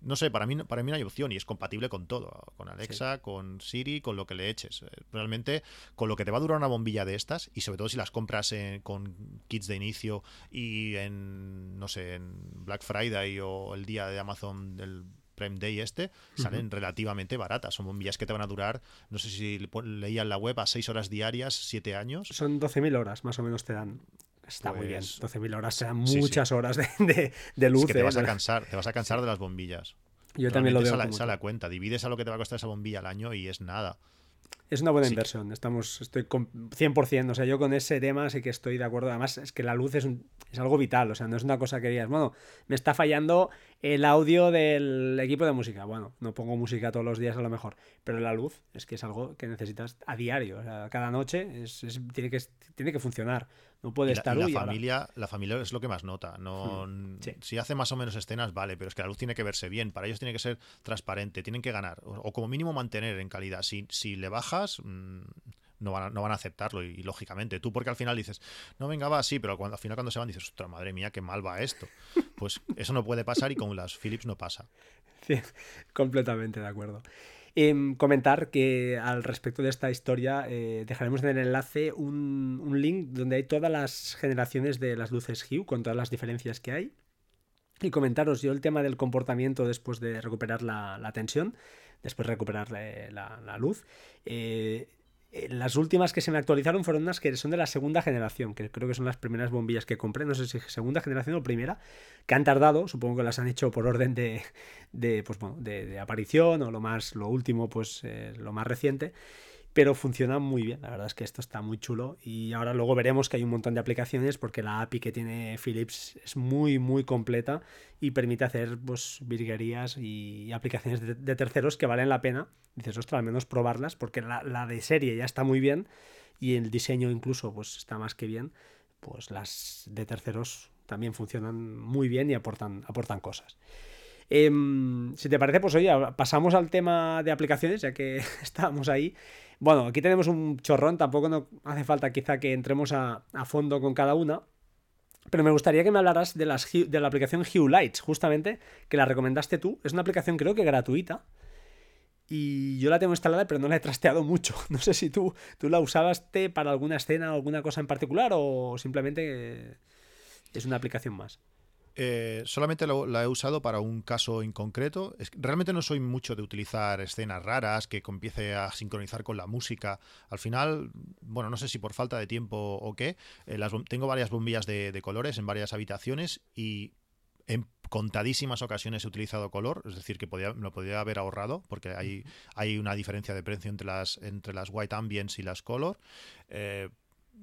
no sé, para mí, para mí no hay opción y es compatible con todo, con Alexa, con Siri, con lo que le eches. Realmente, con lo que te va a durar una bombilla de estas, y sobre todo si las compras con kits de inicio, y en, no sé, en Black Friday o el día de Amazon del Prime Day este, salen relativamente baratas. Son bombillas que te van a durar, no sé si leía en la web, a 6 horas diarias, 7 años. Son 12.000 horas más o menos te dan. Está muy bien. 12.000 pues horas serán muchas horas de, de, luz. Es que te vas a cansar, te vas a cansar de las bombillas. Yo también lo veo. Esa la, la cuenta, divides a lo que te va a costar esa bombilla al año y es nada. Es una buena inversión, estamos, estoy con 100%, o sea, yo con ese tema sí que estoy de acuerdo, además es que la luz es, es algo vital, o sea, no es una cosa que digas, bueno, me está fallando el audio del equipo de música, bueno, no pongo música todos los días a lo mejor, pero la luz es que es algo que necesitas a diario, o sea, cada noche es, tiene, que, tiene que funcionar, no puede estar la, familia, la familia es lo que más nota. No, hmm, Si hace más o menos escenas, vale, pero es que la luz tiene que verse bien. Para ellos tiene que ser transparente, tienen que ganar. O, como mínimo mantener en calidad. Si, si le bajas. Mm, no van, a, no van a aceptarlo y, lógicamente tú porque al final dices no venga va sí pero cuando, al final cuando se van dices ostras madre mía qué mal va esto pues eso no puede pasar y con las Philips no pasa (laughs) sí, completamente de acuerdo Em, comentar que al respecto de esta historia eh, dejaremos en el enlace un, link donde hay todas las generaciones de las luces Hue con todas las diferencias que hay. Y comentaros yo el tema del comportamiento después de recuperar la, tensión, después de recuperar la, luz. Eh, eh, las últimas que se me actualizaron fueron unas que son de la segunda generación, que creo que son las primeras bombillas que compré, no sé si segunda generación o primera, que han tardado, supongo que las han hecho por orden de, de pues bueno, de, aparición o lo más, lo último, pues eh, lo más reciente pero funciona muy bien. La verdad es que esto está muy chulo y ahora luego veremos que hay un montón de aplicaciones porque la API que tiene Philips es muy, muy completa y permite hacer pues, virguerías y aplicaciones de, terceros que valen la pena. Dices, ostras, al menos probarlas porque la, de serie ya está muy bien y el diseño incluso pues está más que bien. Pues las de terceros también funcionan muy bien y aportan, aportan cosas. Em, si te parece, pues oye, pasamos al tema de aplicaciones, ya que (laughs) estábamos ahí. Bueno, aquí tenemos un chorrón, tampoco no hace falta quizá que entremos a, fondo con cada una. Pero me gustaría que me hablaras de, las, de la aplicación Hue Lights, justamente, que la recomendaste tú. Es una aplicación creo que gratuita. Y yo la tengo instalada, pero no la he trasteado mucho. (laughs) No sé si tú, tú la usaste para alguna escena o alguna cosa en particular o simplemente es una aplicación más. Eh, solamente la he usado para un caso en concreto. realmente no soy mucho de utilizar escenas raras que empiece a sincronizar con la música. Al final, bueno, no sé si por falta de tiempo o qué, eh, tengo varias bombillas de, colores en varias habitaciones y en contadísimas ocasiones he utilizado color, es decir, que podía, me lo podría haber ahorrado, porque hay, hay una diferencia de precio entre las, entre las white ambience y las color. Eh,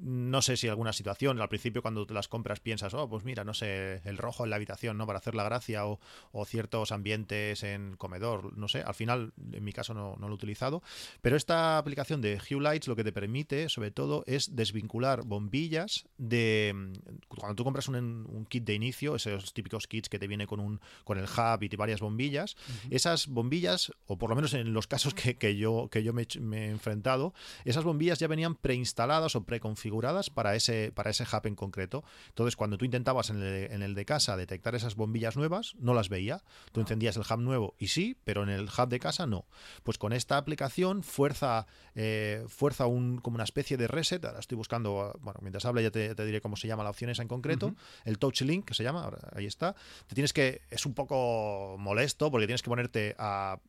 no sé si alguna situación, al principio cuando te las compras piensas, oh, pues mira, no sé, el rojo en la habitación, ¿no? Para hacer la gracia o, ciertos ambientes en comedor, no sé, al final en mi caso no, lo he utilizado, pero esta aplicación de Hue Lights lo que te permite sobre todo es desvincular bombillas de, cuando tú compras un, kit de inicio, esos típicos kits que te viene con, un, con el hub y varias bombillas, esas bombillas, o por lo menos en los casos que, yo, que yo me, me he enfrentado, esas bombillas ya venían preinstaladas o preconfiguradas configuradas para ese, para ese hub en concreto. Entonces, cuando tú intentabas en el, de casa detectar esas bombillas nuevas, no las veía. Tú encendías el hub nuevo y sí, pero en el hub de casa no. Pues con esta aplicación fuerza, eh, fuerza un, como una especie de reset. Ahora estoy buscando, bueno, mientras habla ya te, diré cómo se llama la opción esa en concreto. El Touch Link, que se llama, ahí está. Te tienes que, es un poco molesto porque tienes que ponerte a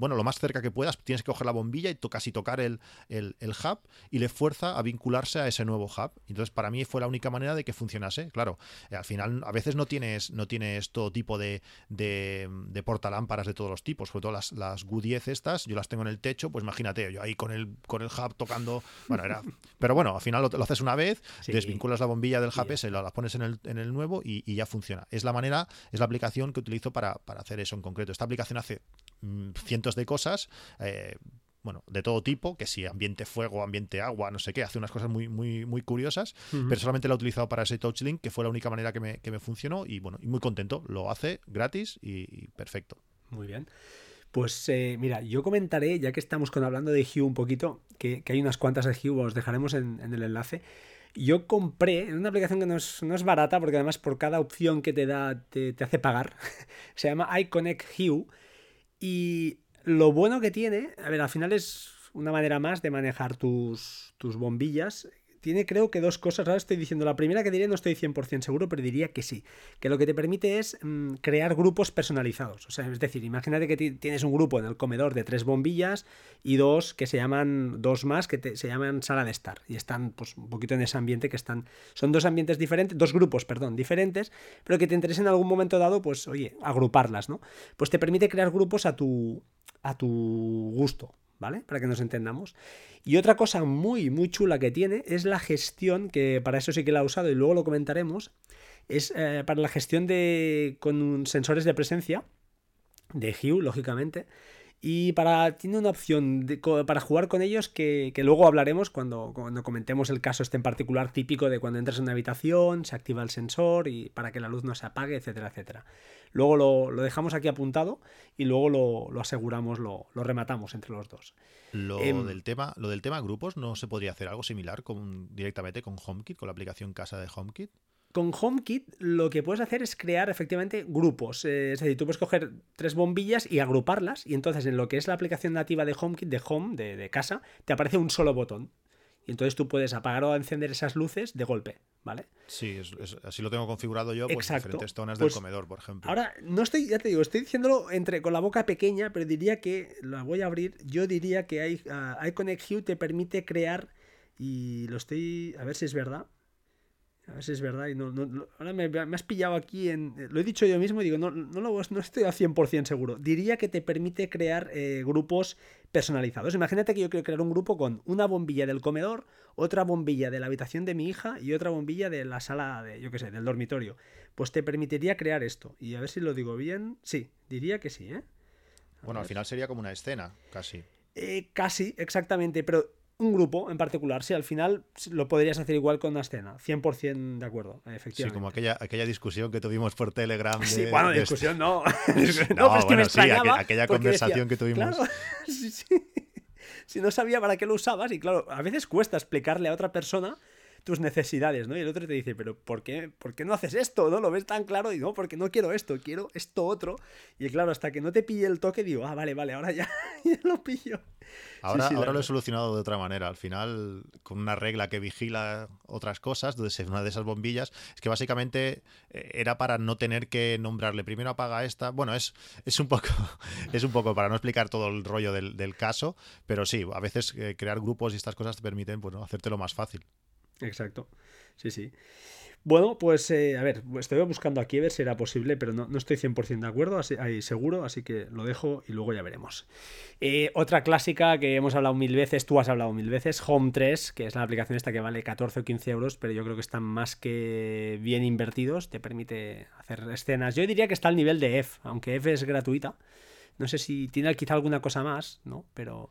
bueno, lo más cerca que puedas, tienes que coger la bombilla y casi tocar el, el, hub y le fuerza a vincularse a ese nuevo hub. Entonces, para mí fue la única manera de que funcionase. Claro, eh, al final, a veces no tienes, no tienes todo tipo de, de, de portalámparas de todos los tipos, sobre todo las, las Q10 estas, yo las tengo en el techo, pues imagínate, yo ahí con el, con el hub tocando, bueno, era... (laughs) Pero bueno, al final lo, haces una vez, desvinculas la bombilla del hub ese, la, pones en el, en el nuevo y, ya funciona. Es la manera, es la aplicación que utilizo para, para hacer eso en concreto. Esta aplicación hace mm, cientos de cosas. Eh, bueno, de todo tipo, que si ambiente fuego, ambiente agua, no sé qué, hace unas cosas muy, muy, muy curiosas, pero solamente lo he utilizado para ese TouchLink, que fue la única manera que me, que me funcionó y bueno, y muy contento, lo hace gratis y, perfecto. Muy bien. Pues eh, mira, yo comentaré, ya que estamos con, hablando de Hue un poquito, que, hay unas cuantas de Hue, os dejaremos en, el enlace. Yo compré en una aplicación que no es, no es, barata, porque además por cada opción que te da te, te hace pagar. (laughs) Se llama iConnect Hue. Y lo bueno que tiene, a ver, al final es una manera más de manejar tus, tus bombillas. Tiene creo que dos cosas, ahora estoy diciendo, la primera que diré no estoy 100% seguro, pero diría que sí, que lo que te permite es mm, crear grupos personalizados. O sea, es decir, imagínate que tienes un grupo en el comedor de tres bombillas y dos que se llaman, dos más que se llaman sala de estar y están pues un poquito en ese ambiente que están, son dos ambientes diferentes, dos grupos, perdón, diferentes, pero que te interesa en algún momento dado, pues oye, agruparlas, ¿no? Pues te permite crear grupos a tu, a tu gusto, ¿vale? Para que nos entendamos. Y otra cosa muy, muy chula que tiene es la gestión, que para eso sí que la he usado y luego lo comentaremos, es eh, para la gestión de con sensores de presencia, de Hue, lógicamente, y para, tiene una opción para jugar con ellos que, luego hablaremos cuando, cuando, comentemos el caso este en particular típico de cuando entras en una habitación, se activa el sensor y para que la luz no se apague, etcétera, etcétera. Luego lo, dejamos aquí apuntado y luego lo, aseguramos, lo, rematamos entre los dos. Lo, em, del tema, lo del tema grupos, ¿no se podría hacer algo similar con, directamente con HomeKit, con la aplicación casa de HomeKit? Con HomeKit lo que puedes hacer es crear efectivamente grupos. Eh, es decir, tú puedes coger tres bombillas y agruparlas y entonces en lo que es la aplicación nativa de HomeKit, de Home, de, casa, te aparece un solo botón. Y entonces tú puedes apagar o encender esas luces de golpe, ¿vale? Sí, así lo tengo configurado yo, pues diferentes zonas del pues comedor, por ejemplo. Ahora, no estoy, ya te digo, estoy diciéndolo entre con la boca pequeña, pero diría que, la voy a abrir, yo diría que hay, uh, iConnect Hue te permite crear, y lo estoy, a ver si es verdad, a ver si es verdad. Y no, ahora me, has pillado aquí en. Lo he dicho yo mismo y digo, no, no, no estoy a 100% seguro. Diría que te permite crear eh, grupos personalizados. Imagínate que yo quiero crear un grupo con una bombilla del comedor, otra bombilla de la habitación de mi hija y otra bombilla de la sala de, yo qué sé, del dormitorio. Pues te permitiría crear esto. Y a ver si lo digo bien. Sí, diría que sí, ¿eh? bueno, al final sería como una escena, casi. Eh, casi, exactamente. Pero un grupo en particular. Sí, al final lo podrías hacer igual con una escena. 100% de acuerdo, efectivamente. Sí, como aquella, aquella discusión que tuvimos por Telegram. sí, bueno, discusión no. (laughs) (laughs) no, que me sí, aquella, conversación que tuvimos. Claro, (laughs) sí, sí. Si no sabía para qué lo usabas, y claro, a veces cuesta explicarle a otra persona tus necesidades, ¿no? Y el otro te dice, pero ¿por qué, ¿por qué no haces esto? ¿No lo ves tan claro? Y no, porque no quiero esto, quiero esto otro. Y claro, hasta que no te pille el toque, digo, ah, vale, vale, ahora ya, (laughs) lo pillo. Ahora, ahora lo he solucionado de otra manera. Al final, con una regla que vigila otras cosas, entonces una de esas bombillas, es que básicamente eh, era para no tener que nombrarle primero apaga esta. Bueno, es, es un poco (laughs) es un poco para no explicar todo el rollo del, caso, pero sí, a veces eh, crear grupos y estas cosas te permiten pues, hacértelo más fácil. Exacto. Sí, sí. Bueno, pues eh, a ver, estoy buscando aquí a ver si era posible, pero no, estoy 100% de acuerdo, así, ahí seguro, así que lo dejo y luego ya veremos. Eh, otra clásica que hemos hablado mil veces, tú has hablado mil veces, Home 3, que es la aplicación esta que vale 14 o 15 euros, pero yo creo que están más que bien invertidos, te permite hacer escenas. Yo diría que está al nivel de F, aunque F es gratuita. No sé si tiene quizá alguna cosa más, ¿no? Pero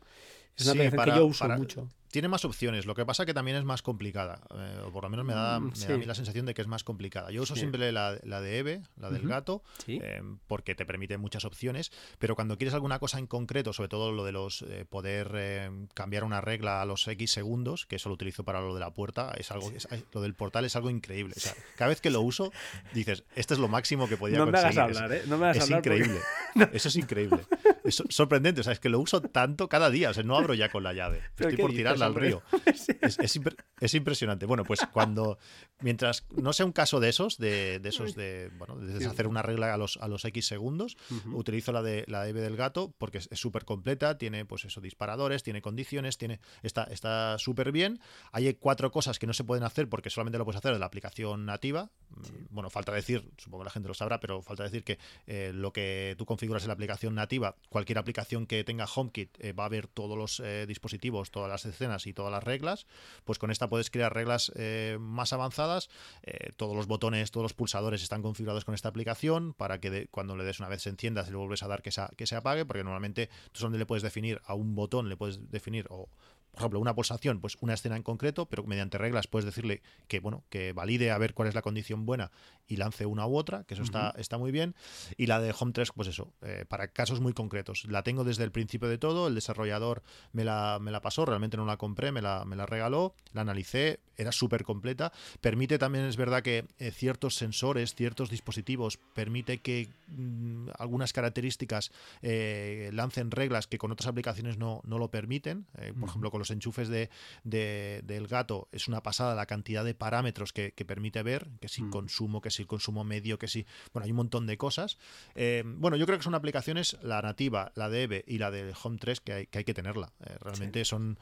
es una aplicación que yo uso mucho tiene más opciones, lo que pasa que también es más complicada, eh, o por lo menos me da, mm, a mí la sensación de que es más complicada. Yo uso siempre la, de Eve, la del gato, eh, porque te permite muchas opciones, pero cuando quieres alguna cosa en concreto, sobre todo lo de los eh, poder cambiar una regla a los X segundos, que eso lo utilizo para lo de la puerta, es algo, lo del portal es algo increíble. cada vez que lo uso, dices, este es lo máximo que podía no conseguir. Me hagas hablar, ¿eh? No me hagas es increíble. (laughs) Eso es increíble. Es sorprendente, o sea, es que lo uso tanto cada día, o sea, no abro ya con la llave. Estoy por tirarla al río. (laughs) Es, impresionante. Bueno, pues cuando, mientras no sea un caso de esos, de, esos de, bueno, de hacer una regla a los, a los X segundos, utilizo la de la EVE del gato porque es súper completa, tiene pues eso, disparadores, tiene condiciones, tiene, está súper bien. Hay cuatro cosas que no se pueden hacer porque solamente lo puedes hacer de la aplicación nativa, Bueno, falta decir, supongo que la gente lo sabrá, pero falta decir que eh, lo que tú configuras en la aplicación nativa, cualquier aplicación que tenga HomeKit eh, va a ver todos los eh, dispositivos, todas las escenas y todas las reglas. Pues con esta puedes crear reglas más avanzadas. todos los botones, todos los pulsadores están configurados con esta aplicación para que cuando le des una vez se encienda, si le vuelves a dar que, que se apague, porque normalmente tú donde le puedes definir a un botón, le puedes definir o por ejemplo, una pulsación, pues una escena en concreto, pero mediante reglas puedes decirle que, bueno, que valide a ver cuál es la condición buena y lance una u otra, que eso está, está muy bien. Y la de Home 3, pues eso, eh, para casos muy concretos. La tengo desde el principio de todo, el desarrollador me la, me la pasó, realmente no la compré, me la, me la regaló, la analicé, era súper completa. Permite también, es verdad que eh, ciertos sensores, ciertos dispositivos, permite que mm, algunas características eh, lancen reglas que con otras aplicaciones no, no lo permiten. por ejemplo, con los enchufes de, del gato es una pasada la cantidad de parámetros que, permite ver, que si mm. consumo, que si consumo medio, que si... Bueno, hay un montón de cosas. Eh, bueno, yo creo que son aplicaciones, la nativa, la de EVE y la de Home 3, que hay que, hay que tenerla. Eh, realmente son...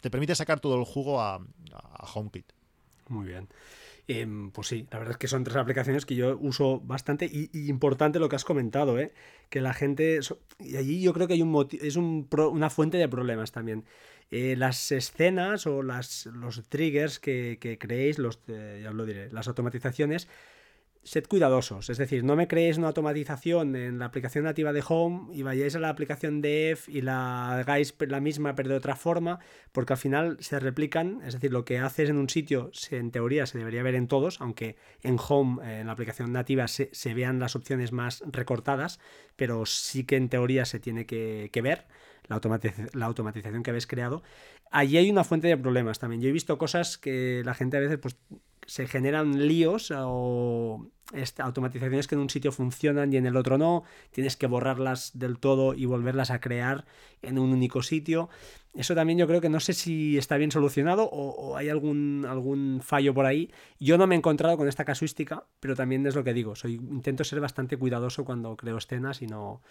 te permite sacar todo el jugo a, a HomeKit. Muy bien. Em, pues sí, la verdad es que son tres aplicaciones que yo uso bastante y, importante lo que has comentado, ¿eh? que la gente... Y allí yo creo que hay un es una fuente de problemas también. Eh, las escenas o las, los triggers que, creéis, los, ya lo diré, las automatizaciones, sed cuidadosos. Es decir, no me creéis una automatización en la aplicación nativa de Home y vayáis a la aplicación de F y la hagáis la misma pero de otra forma, porque al final se replican. Es decir, lo que haces en un sitio, en teoría se debería ver en todos, aunque en Home, eh, en la aplicación nativa, se, vean las opciones más recortadas, pero sí que en teoría se tiene que, que ver la, la automatización que habéis creado. Allí hay una fuente de problemas también. Yo he visto cosas que la gente a veces pues, se generan líos o automatizaciones que en un sitio funcionan y en el otro no, tienes que borrarlas del todo y volverlas a crear en un único sitio. Eso también yo creo que no sé si está bien solucionado o, hay algún, algún fallo por ahí. Yo no me he encontrado con esta casuística, pero también es lo que digo, soy, intento ser bastante cuidadoso cuando creo escenas y no,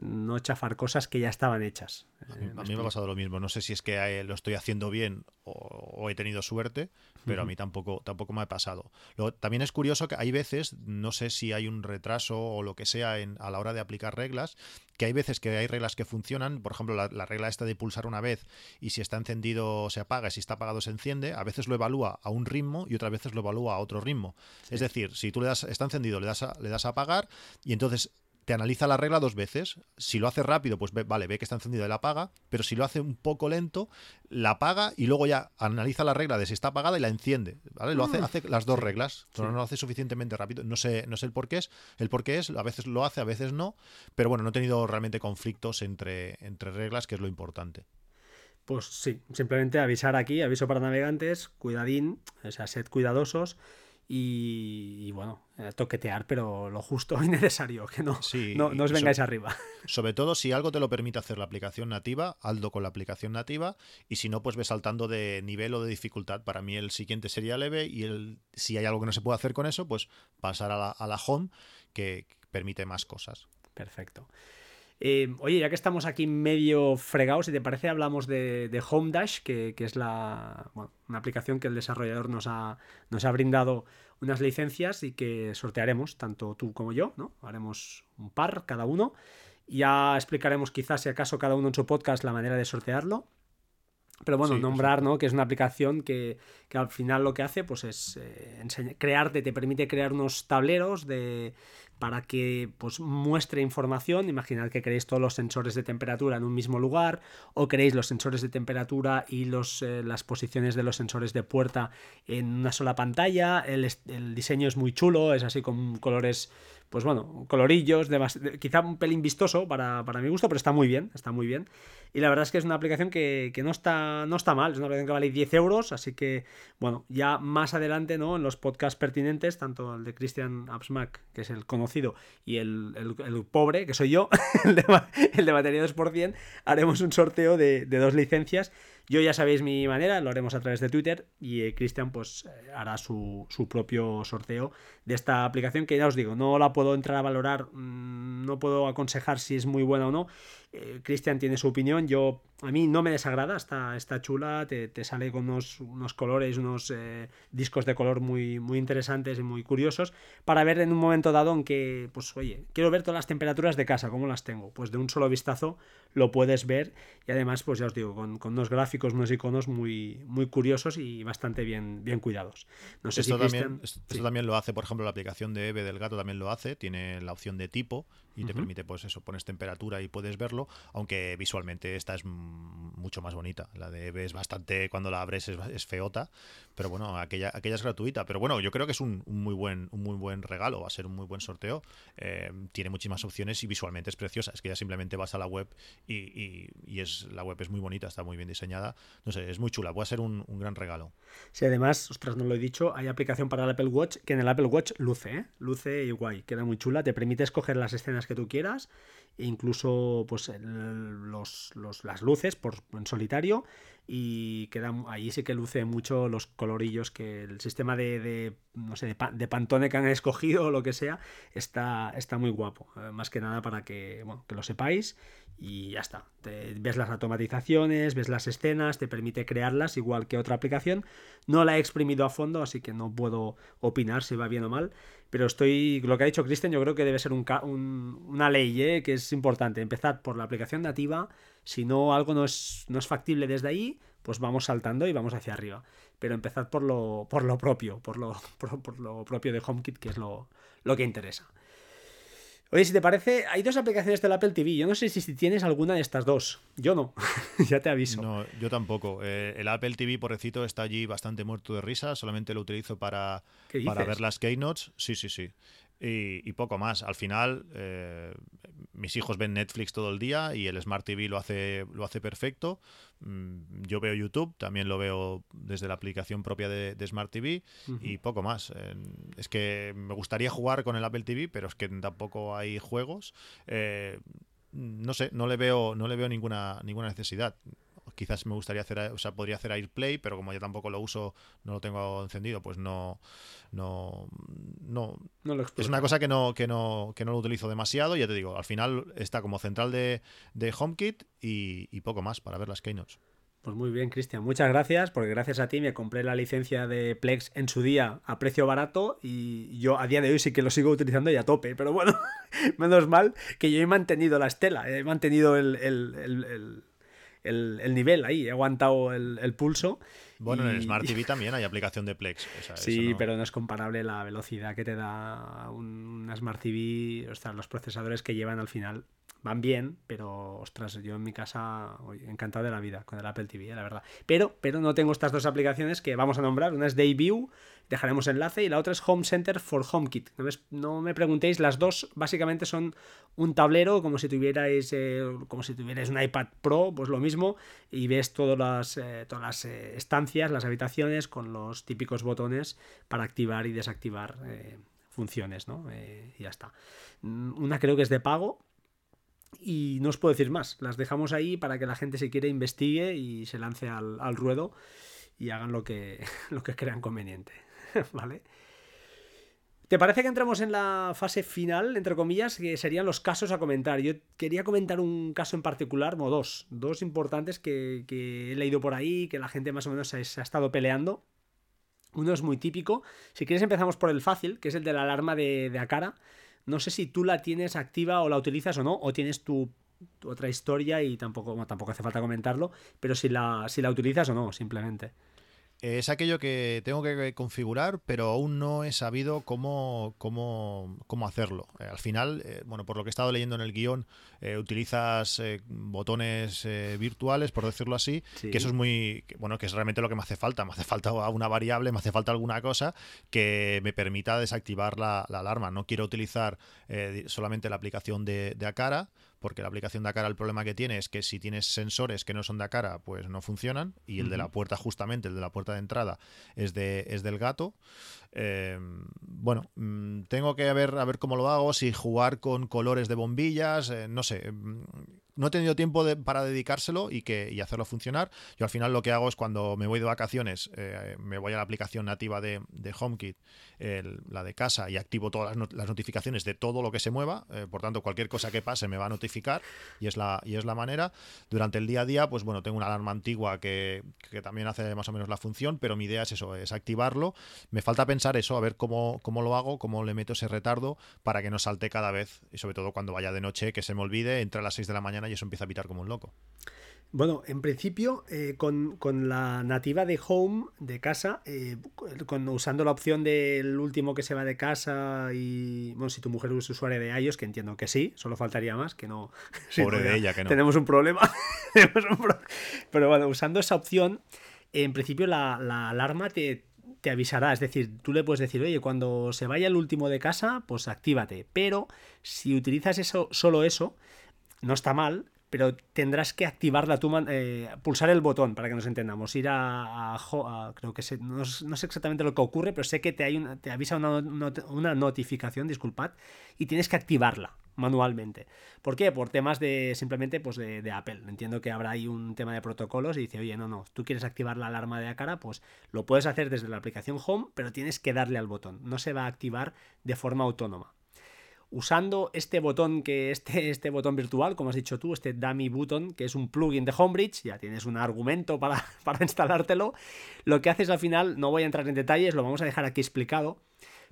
no chafar cosas que ya estaban hechas. A mí, me, ha pasado lo mismo, no sé si es que eh, lo estoy haciendo bien o, he tenido suerte, pero a mí tampoco, tampoco me ha pasado. también es curioso que hay veces, no sé si hay un retraso o lo que sea en, a la hora de aplicar reglas, que hay veces que hay reglas que funcionan, por ejemplo, la, regla esta de pulsar una vez y si está encendido se apaga, si está apagado se enciende, a veces lo evalúa a un ritmo y otras veces lo evalúa a otro ritmo. Es decir, si tú le das, está encendido, le das le das a apagar y entonces te analiza la regla dos veces. Si lo hace rápido, pues ve, vale, ve que está encendido y la apaga, pero si lo hace un poco lento, la apaga y luego ya analiza la regla de si está apagada y la enciende. ¿vale? Lo hace, mm. hace las dos reglas, pero no lo hace suficientemente rápido. No sé, no sé el por qué es, el por qué es, a veces lo hace, a veces no, pero bueno, no he tenido realmente conflictos entre, entre reglas, que es lo importante. Pues sí, simplemente avisar aquí, aviso para navegantes, cuidadín, o sea, sed cuidadosos y, bueno, toquetear, pero lo justo y (laughs) necesario, que no, no, os vengáis arriba. (laughs) Sobre todo si algo te lo permite hacer la aplicación nativa, aldo con la aplicación nativa, y si no, pues ve saltando de nivel o de dificultad. Para mí el siguiente sería leve y el, si hay algo que no se puede hacer con eso, pues pasar a la, a la home, que permite más cosas. Perfecto. Eh, oye, ya que estamos aquí medio fregados, si te parece, hablamos de, de Home Dash, que, es la, una aplicación que el desarrollador nos ha, nos ha brindado unas licencias y que sortearemos, tanto tú como yo, ¿no? Haremos un par cada uno. Ya explicaremos quizás, si acaso, cada uno en su podcast la manera de sortearlo. Pero bueno, nombrar, ¿no? Que es una aplicación que, al final lo que hace, pues es eh, crearte, te permite crear unos tableros de para que pues, muestre información. Imaginad que queréis todos los sensores de temperatura en un mismo lugar o queréis los sensores de temperatura y los, eh, las posiciones de los sensores de puerta en una sola pantalla. El, el diseño es muy chulo, es así con colores pues bueno, colorillos, quizá un pelín vistoso para, para, mi gusto, pero está muy bien, está muy bien. Y la verdad es que es una aplicación que, no, está, no está mal, es una aplicación que vale 10 euros, así que, bueno, ya más adelante, ¿no? En los podcasts pertinentes, tanto el de Christian Absmack, que es el conocido, y el, pobre, que soy yo, (laughs) el de, batería 2%, haremos un sorteo de, dos licencias yo ya sabéis mi manera, lo haremos a través de Twitter y eh, Cristian pues eh, hará su, propio sorteo de esta aplicación que ya os digo, no la puedo entrar a valorar, mm, no puedo aconsejar si es muy buena o no. Eh, Cristian tiene su opinión, yo a mí no me desagrada, está, está chula, te, sale con unos, unos colores, unos eh, discos de color muy, muy interesantes y muy curiosos para ver en un momento dado en que, pues oye, quiero ver todas las temperaturas de casa, ¿cómo las tengo? Pues de un solo vistazo lo puedes ver y además, pues ya os digo, con, con unos gráficos, unos iconos muy, muy curiosos y bastante bien, bien cuidados. No sé esto, también, esto también lo hace, por ejemplo, la aplicación de Eve del gato también lo hace, tiene la opción de tipo y te permite, pues eso, pones temperatura y puedes verlo, aunque visualmente esta es mucho más bonita. La de Eve es bastante, cuando la abres es, feota, pero bueno, aquella, aquella es gratuita. Pero bueno, yo creo que es un, muy, buen, un muy buen regalo, va a ser un muy buen sorteo. Eh, tiene muchísimas opciones y visualmente es preciosa. Es que ya simplemente vas a la web y, es la web es muy bonita, está muy bien diseñada. No sé, es muy chula, va a ser un, gran regalo. Sí, además, ostras, no lo he dicho, hay aplicación para el Apple Watch que en el Apple Watch luce, ¿eh? luce y guay, queda muy chula, te permite escoger las escenas que tú quieras incluso pues los, las luces por, en solitario y queda ahí sí que luce mucho los colorillos que el sistema de, no sé de, pantone que han escogido o lo que sea está, está muy guapo. Eh, más que nada para que, bueno, que lo sepáis y ya está. Ves las automatizaciones ves las escenas te permite crearlas igual que otra aplicación. No la he exprimido a fondo así que no puedo opinar si va bien o mal pero estoy lo que ha dicho Kristen yo creo que debe ser un, una ley ¿eh? que es importante empezar por la aplicación nativa si no algo no es, no es factible desde ahí, pues vamos saltando y vamos hacia arriba. Pero empezad por lo, por lo propio, por lo, (laughs) por, lo propio de HomeKit, que es lo, lo que interesa. Oye, si te parece, hay dos aplicaciones del Apple TV. Yo no sé si, tienes alguna de estas dos. Yo no, (laughs) ya te aviso. No, yo tampoco. Eh, el Apple TV, pobrecito, está allí bastante muerto de risa. Solamente lo utilizo para, para ver las keynotes. Sí, sí, sí y, poco más. Al final, eh, mis hijos ven Netflix todo el día y el Smart TV lo hace, lo hace perfecto. Mm, yo veo YouTube, también lo veo desde la aplicación propia de, Smart TV y poco más. Eh, es que me gustaría jugar con el Apple TV, pero es que tampoco hay juegos. Eh, no sé, no le veo, no le veo ninguna, ninguna necesidad quizás me gustaría hacer, o sea, podría hacer AirPlay, pero como yo tampoco lo uso, no lo tengo encendido, pues no, no, no, es una cosa que no, que no, que no lo utilizo demasiado. Ya te digo, al final está como central de, de HomeKit y, y poco más para ver las keynotes. Pues muy bien, Cristian. Muchas gracias, porque gracias a ti me compré la licencia de Plex en su día a precio barato y yo a día de hoy sí que lo sigo utilizando y a tope. Pero bueno, (laughs) menos mal que yo he mantenido la estela, he mantenido el, el, nivel ahí, he aguantado el, pulso. Bueno, en el Smart TV (laughs) también hay aplicación de Plex. sí, pero no es comparable la velocidad que te da un, una Smart TV, o sea, los procesadores que llevan al final van bien, pero ostras, yo en mi casa encantado de la vida con el Apple TV, eh, la verdad. Pero, pero no tengo estas dos aplicaciones que vamos a nombrar. Una es Dayview, dejaremos enlace, y la otra es Home Center for HomeKit. No me, no me preguntéis, las dos básicamente son un tablero, como si tuvierais, eh, como si tuvierais un iPad Pro, pues lo mismo, y ves todas las, eh, todas las estancias, las habitaciones, con los típicos botones para activar y desactivar funciones, ¿no? y ya está. Mm, una creo que es de pago, y no os puedo decir más. Las dejamos ahí para que la gente se quiera investigue y se lance al, ruedo y hagan lo que, (laughs) lo que crean conveniente. (laughs) ¿Vale? ¿Te parece que entramos en la fase final, entre comillas, que serían los casos a comentar? Yo quería comentar un caso en particular, o dos, dos importantes que, he leído por ahí, que la gente más o menos se, ha estado peleando. Uno es muy típico. Si quieres empezamos por el fácil, que es el de la alarma de, de Akara. No sé si tú la tienes activa o la utilizas o no, o tienes tu, otra historia y tampoco, tampoco hace falta comentarlo, pero si la, si la utilizas o no, simplemente es aquello que tengo que configurar, pero aún no he sabido cómo, cómo, cómo hacerlo. Eh, al final, eh, bueno, por lo que he estado leyendo en el guion, eh, utilizas botones virtuales, por decirlo así, que eso es muy, bueno, que es realmente lo que me hace falta. Me hace falta una variable, me hace falta alguna cosa que me permita desactivar la, alarma. No quiero utilizar solamente la aplicación de, de Acara, porque la aplicación de cara el problema que tiene es que si tienes sensores que no son de cara, pues no funcionan, y el de la puerta, justamente, el de la puerta de entrada, es, de, es del gato. Eh, bueno, mm, tengo que ver a ver cómo lo hago, si jugar con colores de bombillas, eh, no sé. Mm, no he tenido tiempo para dedicárselo y, que, y hacerlo funcionar. Yo al final lo que hago es cuando me voy de vacaciones, eh, me voy a la aplicación nativa de, de HomeKit, la de casa, y activo todas las, notificaciones de todo lo que se mueva. Eh, por tanto, cualquier cosa que pase me va a notificar y es, la, y es la manera. Durante el día a día, pues bueno, tengo una alarma antigua que, que también hace más o menos la función, pero mi idea es eso, es activarlo. Me falta pensar eso, a ver cómo, cómo lo hago, cómo le meto ese retardo para que no salte cada vez, y sobre todo cuando vaya de noche, que se me olvide, entre a las 6 de la mañana y eso empieza a pitar como un loco. Bueno, en principio, eh, con, la nativa de Home, de casa, eh, usando la opción del último que se va de casa y, bueno, si tu mujer es usuaria de iOS, que entiendo que sí, solo faltaría más, que no... (laughs) Pobre de ella, que no. Tenemos un problema. (laughs) Pero bueno, usando esa opción, en principio la, alarma te, te avisará. Es decir, tú le puedes decir, oye, cuando se vaya el último de casa, pues actívate. Pero si utilizas eso, solo eso, no está mal, pero tendrás que activarla tú, eh, pulsar el botón para que nos entendamos, ir a, creo que sé, no, sé exactamente lo que ocurre, pero sé que te, hay una, te avisa una, una, notificación, disculpad, y tienes que activarla manualmente. ¿Por qué? Por temas de simplemente pues de, Apple. Entiendo que habrá ahí un tema de protocolos y dice, oye, no, no, tú quieres activar la alarma de la cara, pues lo puedes hacer desde la aplicación Home, pero tienes que darle al botón. No se va a activar de forma autónoma usando este botón que este, este botón virtual, como has dicho tú, este dummy button, que es un plugin de Homebridge, ya tienes un argumento para, (laughs) para instalártelo. Lo que haces al final, no voy a entrar en detalles, lo vamos a dejar aquí explicado.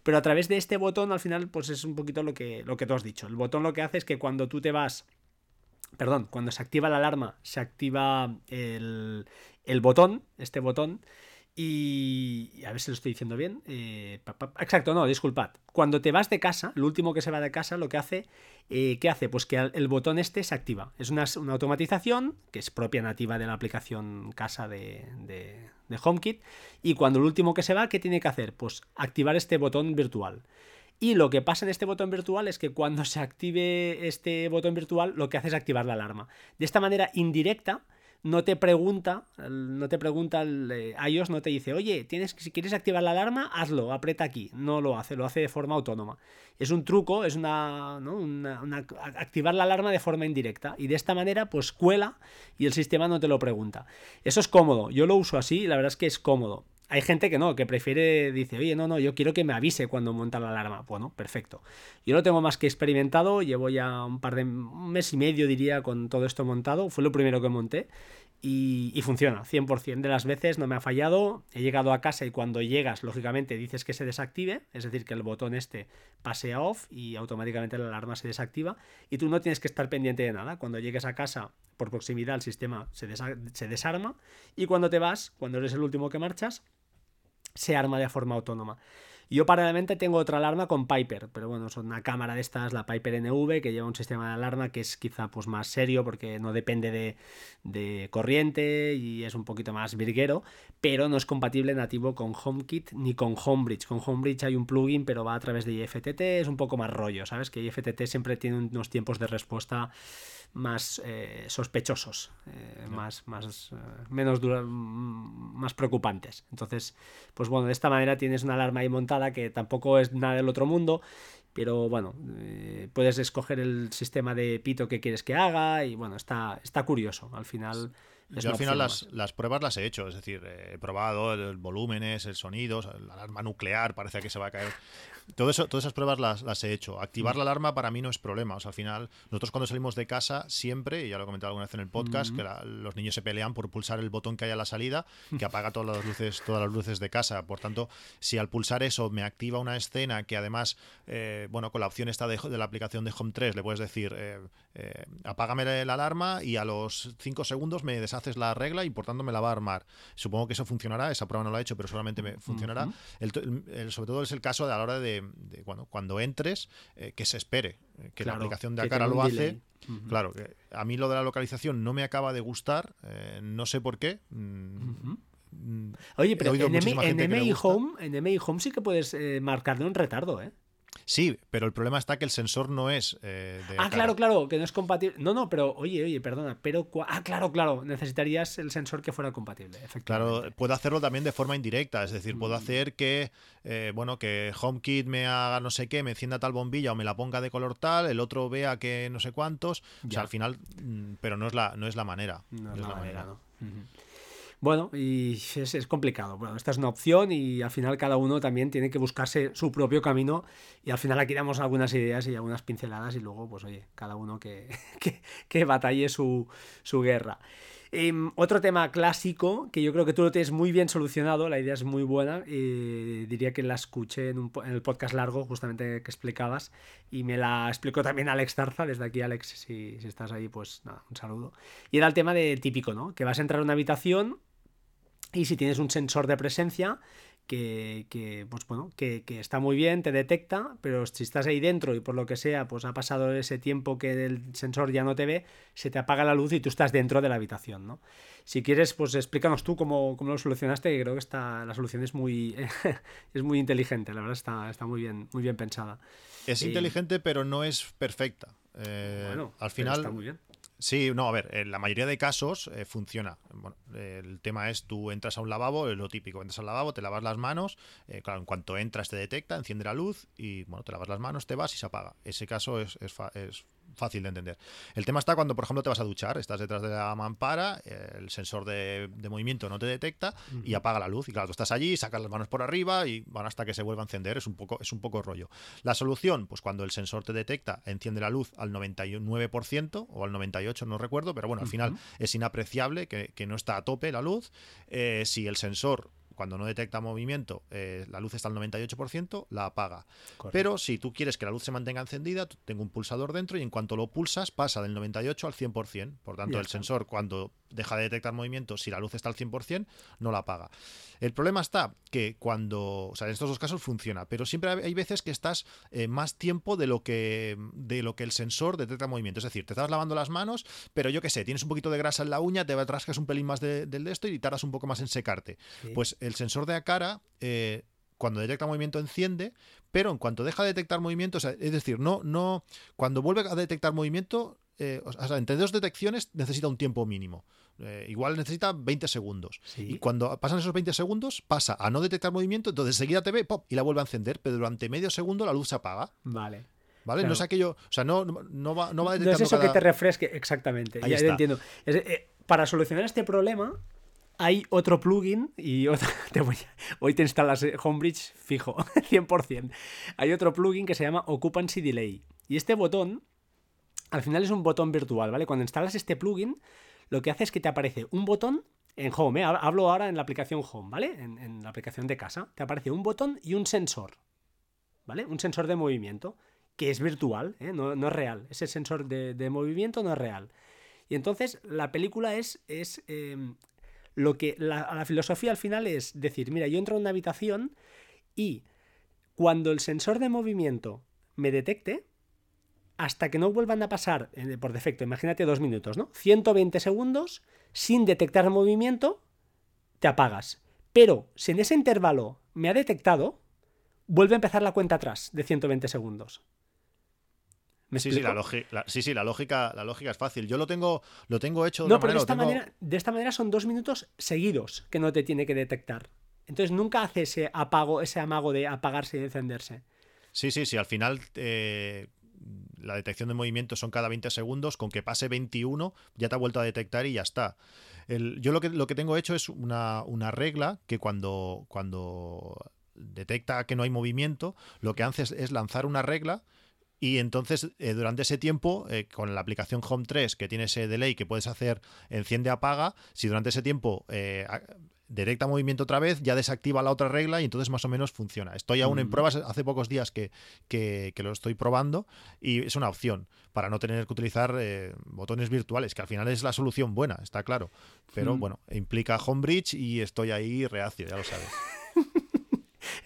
Pero a través de este botón, al final, pues es un poquito lo que, lo que tú has dicho. El botón lo que hace es que cuando tú te vas. Perdón, cuando se activa la alarma, se activa el, el botón, este botón, y a ver si lo estoy diciendo bien. Eh, exacto, no, disculpad. Cuando te vas de casa, lo último que se va de casa, lo que hace, eh, ¿qué hace? Pues que el botón este se activa. Es una, automatización que es propia nativa de la aplicación casa de, de, HomeKit. Y cuando el último que se va, ¿qué tiene que hacer? Pues activar este botón virtual. Y lo que pasa en este botón virtual es que cuando se active este botón virtual, lo que hace es activar la alarma. De esta manera indirecta, no te pregunta, no te pregunta el, iOS, no te dice, oye, tienes, si quieres activar la alarma, hazlo, aprieta aquí. No lo hace, lo hace de forma autónoma. Es un truco, es una, activar la alarma de forma indirecta. Y de esta manera, pues cuela y el sistema no te lo pregunta. Eso es cómodo. Yo lo uso así, la verdad es que es cómodo. Hay gente que no, que prefiere, dice, oye, no, no, yo quiero que me avise cuando monta la alarma. Bueno, perfecto. Yo lo tengo más que experimentado, llevo ya un par de, un mes y medio diría con todo esto montado, fue lo primero que monté y, y, funciona, 100% de las veces no me ha fallado, he llegado a casa y cuando llegas, lógicamente dices que se desactive, es decir, que el botón este pase a off y automáticamente la alarma se desactiva y tú no tienes que estar pendiente de nada, cuando llegues a casa por proximidad el sistema se, se desarma y cuando te vas, cuando eres el último que marchas, se arma de forma autónoma. Yo paralelamente tengo otra alarma con Piper, pero bueno, son una cámara de estas, la Piper NV, que lleva un sistema de alarma que es quizá pues más serio porque no depende de, de corriente y es un poquito más virguero, pero no es compatible nativo con HomeKit ni con Homebridge. Con Homebridge hay un plugin, pero va a través de IFTT, es un poco más rollo, ¿sabes? Que IFTT siempre tiene unos tiempos de respuesta más eh, sospechosos, eh, más, más, eh, menos más preocupantes. Entonces, pues bueno, de esta manera tienes una alarma ahí montada que tampoco es nada del otro mundo, pero bueno, puedes escoger el sistema de pito que quieres que haga y bueno, está, está curioso. Al final yo al final las, las, pruebas las he hecho, es decir, he probado el, volúmenes, el sonido, la alarma nuclear parece que se va a caer. Todo eso, todas esas pruebas las, las he hecho. Activar mm. la alarma para mí no es problema. O sea, al final, nosotros cuando salimos de casa siempre, y ya lo he comentado alguna vez en el podcast, que mm. los niños se pelean por pulsar el botón que hay a la salida, que apaga todas las luces, todas las luces de casa. Por tanto, si al pulsar eso me activa una escena que además, eh, bueno, con la opción esta de, de, la aplicación de Home 3, le puedes decir, eh, eh, apágame la alarma y a los 5 segundos me deshace haces la regla y por tanto me la va a armar. Supongo que eso funcionará, esa prueba no la he hecho, pero solamente me funcionará. el, sobre todo es el caso de a la hora de, cuando entres, eh, que se espere, eh, que la aplicación de Acara lo hace. Claro, que a mí lo de la localización no me acaba de gustar, eh, no sé por qué. Mm, Oye, pero en, MI Home, en MI Home sí que puedes marcarle un retardo, ¿eh? Sí, pero el problema está que el sensor no es eh, de. Ah, claro, claro, que no es compatible. No, no, pero oye, oye, perdona, pero. Ah, claro, claro, necesitarías el sensor que fuera compatible, Claro, puedo hacerlo también de forma indirecta, es decir, puedo mm. hacer que, eh, bueno, que HomeKit me haga no sé qué, me encienda tal bombilla o me la ponga de color tal, el otro vea que no sé cuántos. O sea, al final, mm, pero no es la, no es la manera. No, es la, manera, ¿no? Bueno, y es, complicado. Bueno, esta es una opción y al final cada uno también tiene que buscarse su propio camino y al final aquí damos algunas ideas y algunas pinceladas y luego, pues oye, cada uno que, (laughs) que, batalle su, guerra. Em, otro tema clásico que yo creo que tú lo tienes muy bien solucionado, la idea es muy buena, y diría que la escuché en, el podcast largo justamente que explicabas y me la explicó también Alex Tarza, desde aquí Alex, si, si estás ahí pues nada, un saludo. Y era el tema de típico, ¿no? Que vas a entrar a una habitación y si tienes un sensor de presencia que, pues bueno, que, está muy bien, te detecta, pero si estás ahí dentro y por lo que sea, pues ha pasado ese tiempo que el sensor ya no te ve, se te apaga la luz y tú estás dentro de la habitación, ¿no? Si quieres, pues explícanos tú cómo, lo solucionaste, que creo que esta, la solución es muy, (laughs) es muy inteligente, la verdad está, está muy, bien, muy bien pensada. Es inteligente, pero no es perfecta. Eh, bueno, al final... Está muy bien. Sí, no, a ver, en la mayoría de casos eh, funciona. Bueno, el tema es tú entras a un lavabo, es lo típico, entras al lavabo, te lavas las manos, eh, claro, en cuanto entras te detecta, enciende la luz y bueno, te lavas las manos, te vas y se apaga. Ese caso es, es, es fácil de entender. El tema está cuando, por ejemplo, te vas a duchar, estás detrás de la mampara, el sensor de, movimiento no te detecta y apaga la luz. Y claro, tú estás allí, sacas las manos por arriba y van hasta que se vuelva a encender. Es un poco, es un poco rollo. La solución, pues cuando el sensor te detecta, enciende la luz al 99% o al 98%, no recuerdo, pero bueno, al final es inapreciable que, no está a tope la luz. Eh, si el sensor cuando no detecta movimiento, eh, la luz está al 98%, la apaga. Pero si tú quieres que la luz se mantenga encendida, tengo un pulsador dentro y en cuanto lo pulsas pasa del 98 al 100%. Por tanto, el sensor cuando deja de detectar movimiento, si la luz está al 100%, no la apaga. El problema está que cuando, o sea, en estos dos casos funciona, pero siempre hay veces que estás eh, más tiempo de lo que de lo que el sensor detecta movimiento. Es decir, te estás lavando las manos, pero yo qué sé, tienes un poquito de grasa en la uña, te rascas un pelín más del de, esto y tardas un poco más en secarte. Pues el sensor de cara eh, cuando detecta movimiento enciende, pero en cuanto deja de detectar movimiento, es decir, no, no, cuando vuelve a detectar movimiento, eh, o sea, entre dos detecciones necesita un tiempo mínimo. Eh, igual necesita 20 segundos. Y cuando pasan esos 20 segundos, pasa a no detectar movimiento, entonces enseguida te ve pop, y la vuelve a encender, pero durante medio segundo la luz se apaga. Vale. ¿Vale? No es aquello. O sea, no, no, va, no va No es eso que te refresque, exactamente. ya entiendo. Eh, para solucionar este problema, hay otro plugin y (laughs) hoy te instalas Homebridge fijo, (laughs) 100%. Hay otro plugin que se llama Occupancy Delay. Y este botón, al final es un botón virtual, ¿vale? Cuando instalas este plugin, lo que hace es que te aparece un botón en Home, ¿eh? hablo ahora en la aplicación Home, ¿vale? En, la aplicación de casa. Te aparece un botón y un sensor, ¿vale? Un sensor de movimiento, que es virtual, ¿eh? no, es real. Ese sensor de, movimiento no es real. Y entonces la película es, es em, lo que la, la filosofía al final es decir, mira, yo entro en una habitación y cuando el sensor de movimiento me detecte, hasta que no vuelvan a pasar, eh, por defecto, imagínate dos minutos, ¿no? 120 segundos sin detectar movimiento, te apagas. Pero si en ese intervalo me ha detectado, vuelve a empezar la cuenta atrás de 120 segundos. Sí, sí, la, sí, sí, la lógica, la lógica es fácil. Yo lo tengo, lo tengo hecho de no, pero de esta, manera, de esta manera son dos minutos seguidos que no te tiene que detectar. Entonces nunca hace ese apago, ese amago de apagarse y encenderse. Sí, sí, sí. Al final, eh, la detección de movimiento son cada 20 segundos, con que pase 21 ya te ha vuelto a detectar y ya está. yo lo que, lo que tengo hecho es una, regla que cuando, cuando detecta que no hay movimiento, lo que hace es, lanzar una regla y entonces, eh, durante ese tiempo, eh, con la aplicación Home 3, que tiene ese delay que puedes hacer enciende-apaga, si durante ese tiempo eh, detecta movimiento otra vez, ya desactiva la otra regla y entonces más o menos funciona. Estoy aún en mm. pruebas, hace pocos días que, que, lo estoy probando y es una opción para no tener que utilizar eh, botones virtuales, que al final es la solución buena, está claro. Pero mm. bueno, implica Homebridge y estoy ahí reacio, ya lo sabes.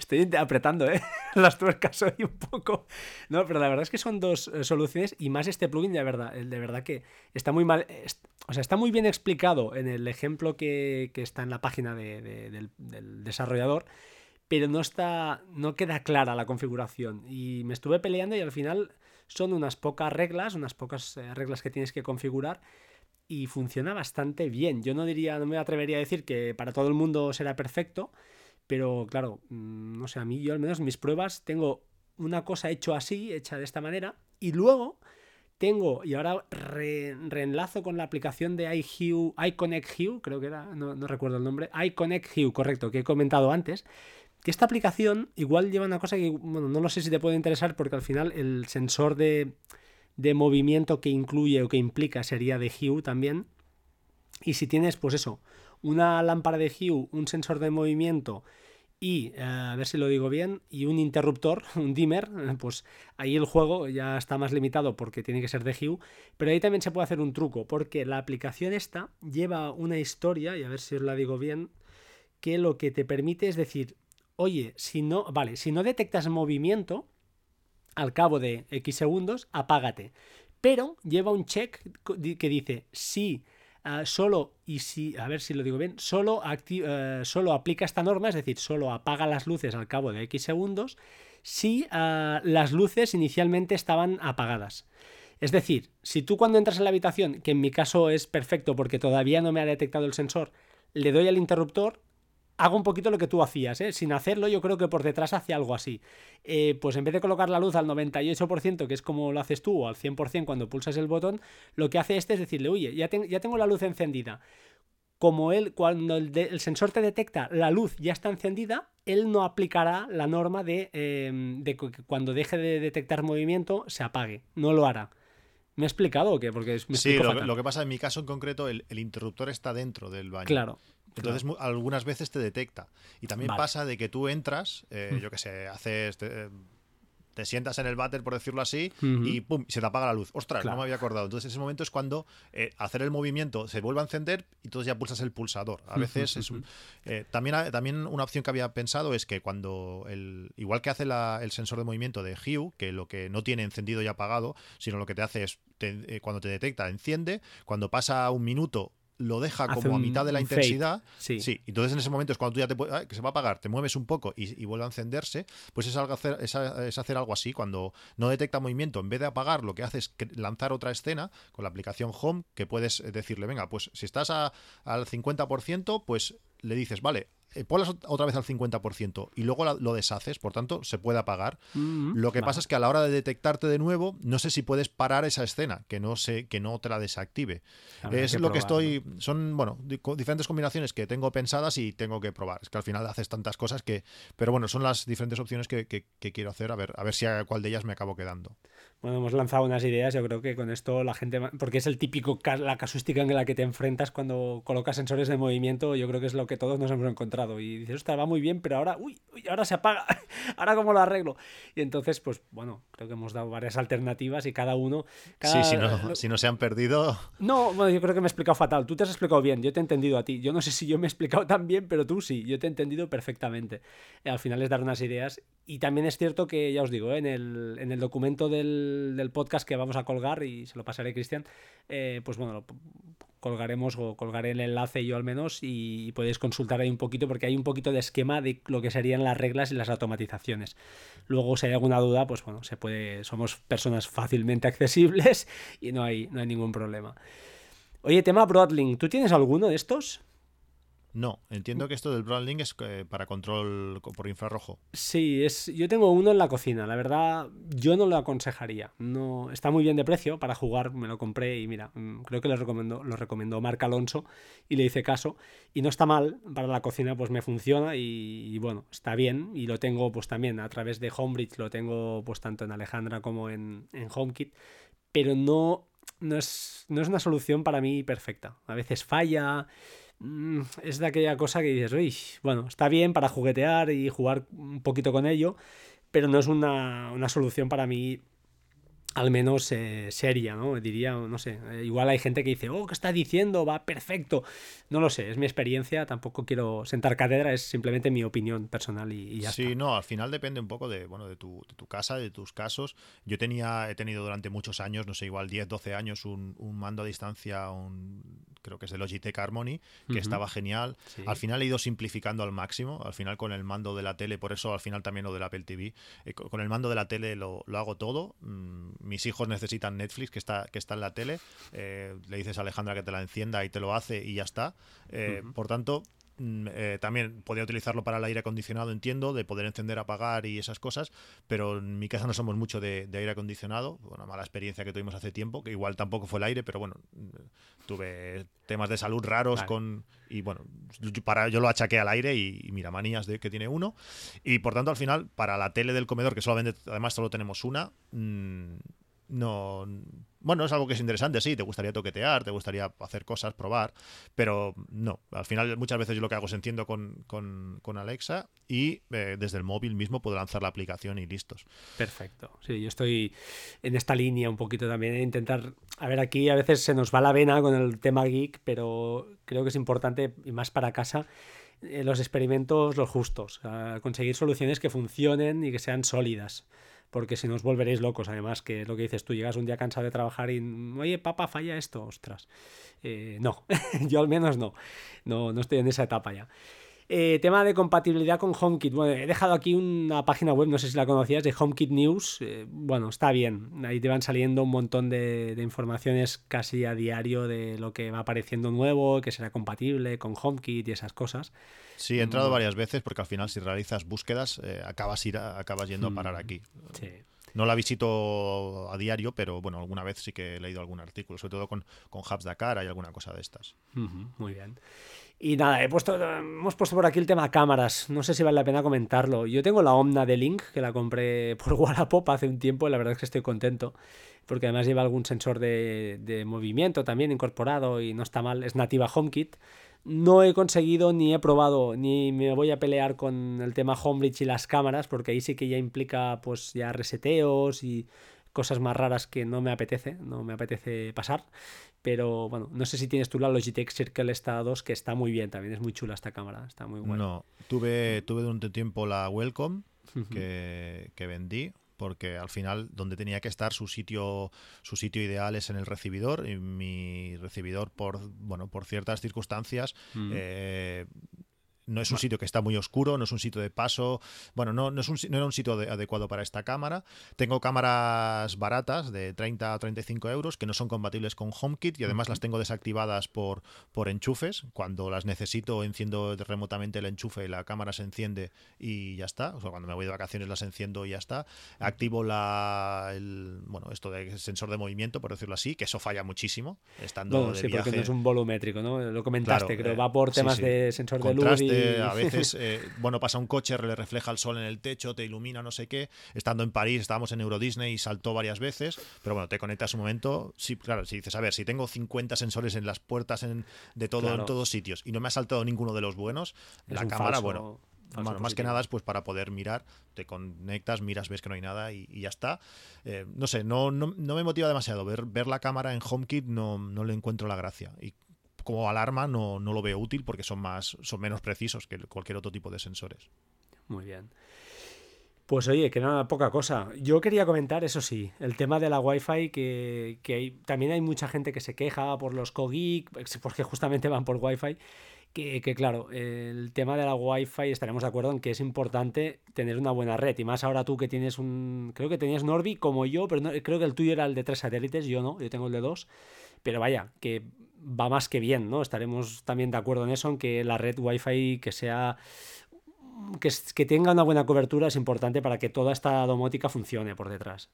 Estoy apretando ¿eh? (laughs) las tuercas hoy un poco. No, pero la verdad es que son dos eh, soluciones y más este plugin de verdad, de verdad que está muy mal, o sea, está muy bien explicado en el ejemplo que, está en la página del, desarrollador, pero no está. no queda clara la configuración. Y me estuve peleando y al final son unas pocas reglas, unas pocas eh, reglas que tienes que configurar. Y funciona bastante bien. Yo no diría, no me atrevería a decir que para todo el mundo será perfecto. Pero claro, mm, no sé, a mí yo al menos mis pruebas tengo una cosa hecho así, hecha de esta manera, y luego tengo, y ahora reenlazo con la aplicación de iHue, iConnect Hue, creo que era, no, recuerdo el nombre, iConnect Hue, correcto, que he comentado antes, que esta aplicación igual lleva una cosa que, bueno, no lo sé si te puede interesar porque al final el sensor de, de movimiento que incluye o que implica sería de Hue también. Y si tienes, pues eso, una lámpara de Hue, un sensor de movimiento y, eh, a ver si lo digo bien, y un interruptor, (laughs) un dimmer, pues ahí el juego ya está más limitado porque tiene que ser de Hue, pero ahí también se puede hacer un truco, porque la aplicación esta lleva una historia, y a ver si os la digo bien, que lo que te permite es decir, oye, si no, vale, si no detectas movimiento, al cabo de X segundos, apágate. Pero lleva un check que dice, si Ah, solo, y si, a ver si lo digo bien, solo, eh, solo aplica esta norma, es decir, solo apaga las luces al cabo de X segundos si ah, las luces inicialmente estaban apagadas. Es decir, si tú cuando entras en la habitación, que en mi caso es perfecto porque todavía no me ha detectado el sensor, le doy al interruptor, hago un poquito lo que tú hacías, ¿eh? sin hacerlo yo creo que por detrás hace algo así. Eh, pues en vez de colocar la luz al 98%, que es como lo haces tú, o al 100% cuando pulsas el botón, lo que hace este es decirle, oye, ya, ya tengo la luz encendida. Como él, cuando el, sensor te detecta la luz ya está encendida, él no aplicará la norma de, em, que cuando deje de detectar movimiento se apague. No lo hará. ¿Me he explicado o qué? Porque me sí, lo, que pasa en mi caso en concreto, el, el, interruptor está dentro del baño. Claro. Entonces algunas veces te detecta. Y también pasa de que tú entras, eh, hmm. yo qué sé, haces... Te, sientas en el váter, por decirlo así, y pum, se te apaga la luz. Ostras, no me había acordado. Entonces, ese momento es cuando eh, hacer el movimiento se vuelve a encender y entonces ya pulsas el pulsador. A veces es eh, también, también una opción que había pensado es que cuando el, igual que hace el sensor de movimiento de Hue, que lo que no tiene encendido y apagado, sino lo que te hace es cuando te detecta, enciende, cuando pasa un minuto lo deja como a mitad de la intensidad. Sí. sí. Entonces en ese momento es cuando tú ya te puedes, que se va a apagar, te mueves un poco y, vuelve a encenderse. Pues es, algo hacer, es, hacer algo así. Cuando no detecta movimiento, en vez de apagar, lo que hace es lanzar otra escena con la aplicación Home, que puedes decirle, venga, pues si estás al 50%, pues le dices, vale, eh, ponlas otra vez al 50% y luego lo deshaces, por tanto, se puede apagar. Mm, lo que pasa es que a la hora de detectarte de nuevo, no sé si puedes parar esa escena, que no sé, que no te la desactive. es lo que estoy. Son, bueno, diferentes combinaciones que tengo pensadas y tengo que probar. Es que al final haces tantas cosas que. Pero bueno, son las diferentes opciones que, quiero hacer, a ver, a ver si a cuál de ellas me acabo quedando. Bueno, hemos lanzado unas ideas, yo creo que con esto la gente. Porque es el típico la casuística en la que te enfrentas cuando colocas sensores de movimiento, yo creo que es lo que todos nos hemos encontrado y dices, ostras, va muy bien, pero ahora, uy, ahora se apaga, (laughs) ahora cómo lo arreglo. Y entonces, pues bueno, creo que hemos dado varias alternativas y cada uno... Sí, si no, si no se han perdido... No, bueno, yo creo que me he explicado fatal. Tú te has explicado bien, yo te he entendido a ti. Yo no sé si yo me he explicado tan bien, pero tú sí, yo te he entendido perfectamente. al final es dar unas ideas y también es cierto que, ya os digo, ¿eh? en, el, en el documento del, del, podcast que vamos a colgar, y se lo pasaré a Cristian, eh, pues bueno, colgaremos o colgaré el enlace yo al menos y, podéis consultar ahí un poquito porque hay un poquito de esquema de lo que serían las reglas y las automatizaciones. Luego si hay alguna duda, pues bueno, se puede, somos personas fácilmente accesibles (laughs) y no hay, no hay ningún problema. Oye, tema Broadlink, ¿tú tienes alguno de estos? No, entiendo que esto del Broadlink es eh, para control por infrarrojo. Sí, es, yo tengo uno en la cocina. La verdad, yo no lo aconsejaría. No, está muy bien de precio para jugar. Me lo compré y mira, mm, creo que lo recomendó, lo recomendó Marc Alonso y le hice caso. Y no está mal para la cocina, pues me funciona y, bueno, está bien. Y lo tengo pues también a través de Homebridge, lo tengo pues tanto en Alejandra como en, en HomeKit. Pero no, no, es, no es una solución para mí perfecta. A veces falla. Mm, es de aquella cosa que dices, uy, bueno, está bien para juguetear y jugar un poquito con ello, pero no es una, solución para mí al menos eh, seria, ¿no? Diría, no sé, eh, igual hay gente que dice, oh, ¿qué está diciendo? Va perfecto. No lo sé, es mi experiencia, tampoco quiero sentar cátedra, es simplemente mi opinión personal y, ya sí, no, al final depende un poco de, bueno, de tu, de tu, casa, de tus casos. Yo tenía, he tenido durante muchos años, no sé, igual 10, 12 años, un, un mando a distancia, un creo que es de Logitech Harmony, que estaba genial. Al final he ido simplificando al máximo, al final con el mando de la tele, por eso al final también lo del Apple TV, eh, con el mando de la tele lo, hago todo. Mm, mis hijos necesitan Netflix, que está, que está en la tele, eh, le dices a Alejandra que te la encienda y te lo hace y ya está. Por tanto, eh, también podría utilizarlo para el aire acondicionado, entiendo, de poder encender, apagar y esas cosas, pero en mi casa no somos mucho de, aire acondicionado, una mala experiencia que tuvimos hace tiempo, que igual tampoco fue el aire, pero bueno, mm, tuve temas de salud raros con y bueno, para yo lo achaqué al aire y, mira, manías de que tiene uno. Y por tanto al final para la tele del comedor que solamente además solo tenemos una, mm, no bueno, es algo que es interesante, sí, te gustaría toquetear, te gustaría hacer cosas, probar, pero no, al final muchas veces yo lo que hago es entiendo con, con, Alexa y eh, desde el móvil mismo puedo lanzar la aplicación y listos. Perfecto, sí, yo estoy en esta línea un poquito también, de intentar, a ver, aquí a veces se nos va la vena con el tema geek, pero creo que es importante, y más para casa, eh, los experimentos los justos, conseguir soluciones que funcionen y que sean sólidas porque si no os volveréis locos. Además, que lo que dices, tú llegas un día cansado de trabajar y, oye, papá, falla esto, ostras. Eh, no, (laughs) yo al menos no. no, no estoy en esa etapa ya. Eh, tema de compatibilidad con HomeKit. Bueno, he dejado aquí una página web, no sé si la conocías, de HomeKit News. Eh, bueno, está bien. Ahí te van saliendo un montón de, informaciones casi a diario de lo que va apareciendo nuevo, que será compatible con HomeKit y esas cosas. Sí, he entrado mm. varias veces porque al final si realizas búsquedas eh, acabas, ir acabas yendo a parar mm, aquí. Sí. No la visito a diario, pero bueno, alguna vez sí que he leído algún artículo, sobre todo con, con hubs Dakar y alguna cosa de estas. muy bien. Y nada, he puesto, hemos puesto por aquí el tema cámaras. No sé si vale la pena comentarlo. Yo tengo la Omna de Link, que la compré (laughs) por Wallapop hace un tiempo y la verdad es que estoy contento. Porque además lleva algún sensor de, de movimiento también incorporado y no está mal. Es nativa HomeKit no he conseguido ni he probado ni me voy a pelear con el tema Homebridge y las cámaras porque ahí sí que ya implica pues ya reseteos y cosas más raras que no me apetece, no me apetece pasar. Pero bueno, no sé si tienes tú la Logitech Circle esta 2 que está muy bien también, es muy chula esta cámara, está muy buena. No, tuve, tuve durante un tiempo la Welcome que, que vendí, porque al final donde tenía que estar su sitio su sitio ideal es en el recibidor y mi recibidor por bueno por ciertas circunstancias eh, no es un sitio que está muy oscuro, no es un sitio de paso. Bueno, no, no, es un, no era un sitio adecuado para esta cámara. Tengo cámaras baratas de 30 a 35 euros que no son compatibles con HomeKit y además las tengo desactivadas por, por enchufes. Cuando las necesito, enciendo remotamente el enchufe y la cámara se enciende y ya está. O sea, cuando me voy de vacaciones las enciendo y ya está. Activo la, el, bueno, esto de sensor de movimiento, por decirlo así, que eso falla muchísimo. Estando sí, porque no es un volumétrico, ¿no? Lo comentaste, creo. Eh, va por temas de sensor de luz y a veces, eh, bueno, pasa un coche, le refleja el sol en el techo, te ilumina, no sé qué. Estando en París, estábamos en Euro Disney y saltó varias veces, pero bueno, te conectas un momento. Sí, claro, si dices, a ver, si tengo 50 sensores en las puertas en, de todo, en todos sitios y no me ha saltado ninguno de los buenos, la cámara, bueno. más que nada es pues para poder mirar, te conectas, miras, ves que no hay nada y, ya está. Eh, no sé, no, no, no, me motiva demasiado. Ver, ver la cámara en HomeKit no, no le encuentro la gracia. Y como alarma no, no lo veo útil porque son, más, son menos precisos que cualquier otro tipo de sensores. Muy bien. Pues oye, que nada, poca cosa. Yo quería comentar, eso sí, el tema de la Wi-Fi, que, que también hay mucha gente que se queja por los CoGeek, porque justamente van por Wi-Fi. Que, que, claro, el tema de la Wi-Fi estaremos de acuerdo en que es importante tener una buena red. Y más ahora tú que tienes un. Creo que tenías Norby como yo, pero creo que el tuyo era el de tres satélites, yo no, yo tengo el de dos. Pero vaya, que va más que bien, ¿no? Estaremos también de acuerdo en eso, en que la red Wi-Fi que sea que, que, tenga una buena cobertura es importante para que toda esta domótica funcione por detrás.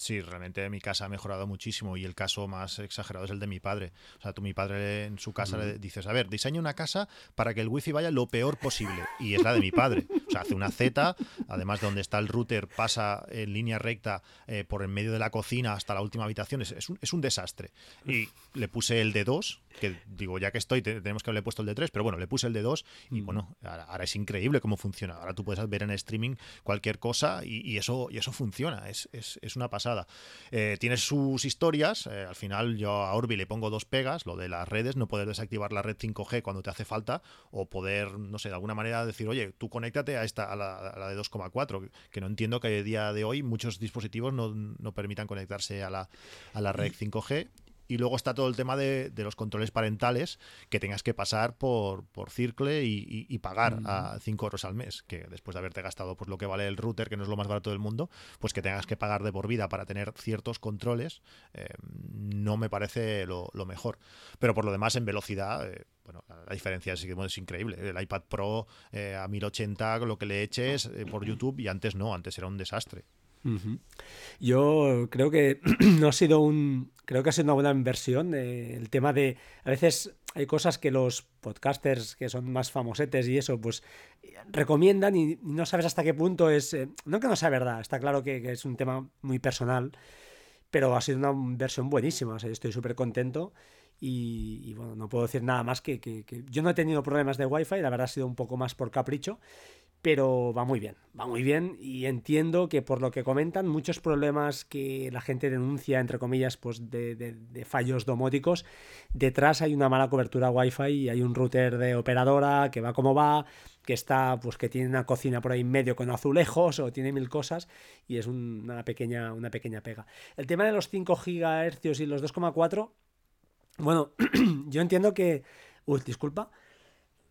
Sí, realmente mi casa ha mejorado muchísimo y el caso más exagerado es el de mi padre. O sea, tú mi padre en su casa le dices, a ver, diseña una casa para que el wifi vaya lo peor posible. Y es la de mi padre. O sea, hace una Z, además donde está el router pasa en línea recta eh, por en medio de la cocina hasta la última habitación. Es, un, es un desastre. Y le puse el de 2 que digo, ya que estoy, tenemos que haberle puesto el de 3, pero bueno, le puse el de 2 y bueno, ahora, es increíble cómo funciona. Ahora tú puedes ver en streaming cualquier cosa y, eso, y eso funciona, es, es, una pasada. Eh, tienes sus historias, eh, al final yo a Orbi le pongo dos pegas, lo de las redes, no poder desactivar la red 5G cuando te hace falta o poder, no sé, de alguna manera decir, oye, tú conéctate a esta, a la, de 2,4, que no entiendo que a día de hoy muchos dispositivos no, no permitan conectarse a la, a la red 5G y luego está todo el tema de, los controles parentales que tengas que pasar por, por Circle y, pagar a 5 euros al mes, que después de haberte gastado pues, lo que vale el router, que no es lo más barato del mundo, pues que tengas que pagar de por vida para tener ciertos controles, eh, no me parece lo, mejor. Pero por lo demás, en velocidad, eh, bueno, la diferencia es, es, increíble. El iPad Pro eh, a 1080, lo que le eches por YouTube, y antes no, antes era un desastre. Yo creo que (clears throat) no ha sido un. Creo que ha sido una buena inversión. Eh, el tema de. A veces hay cosas que los podcasters que son más famosetes y eso, pues recomiendan y no sabes hasta qué punto es. Eh, no que no sea verdad, está claro que, es un tema muy personal, pero ha sido una inversión buenísima. O sea, estoy súper contento. Y, bueno, no puedo decir nada más que, que, que, yo no he tenido problemas de wifi, la verdad ha sido un poco más por capricho pero va muy bien, va muy bien y entiendo que por lo que comentan, muchos problemas que la gente denuncia, entre comillas, pues de, de, fallos domóticos, detrás hay una mala cobertura wifi y hay un router de operadora que va como va, que está, pues que tiene una cocina por ahí en medio con azulejos o tiene mil cosas y es una pequeña, una pequeña pega. El tema de los 5 GHz y los 2,4, bueno, (clears throat) yo entiendo que... Uy, disculpa.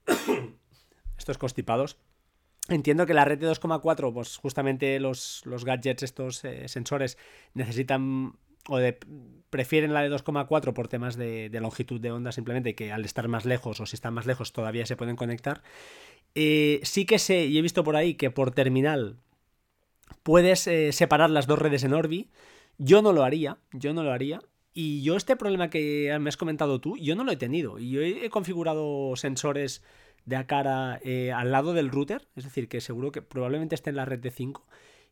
(coughs) Estos constipados Entiendo que la red de 2,4, pues justamente los, los, gadgets, estos eh, sensores, necesitan o prefieren la de 2,4 por temas de, longitud de onda simplemente, que al estar más lejos o si están más lejos todavía se pueden conectar. Eh, sí que sé, y he visto por ahí que por terminal puedes eh, separar las dos redes en Orbi. Yo no lo haría, yo no lo haría. Y yo este problema que me has comentado tú, yo no lo he tenido. Y yo he configurado sensores de a cara eh, al lado del router, es decir, que seguro que probablemente esté en la red de 5.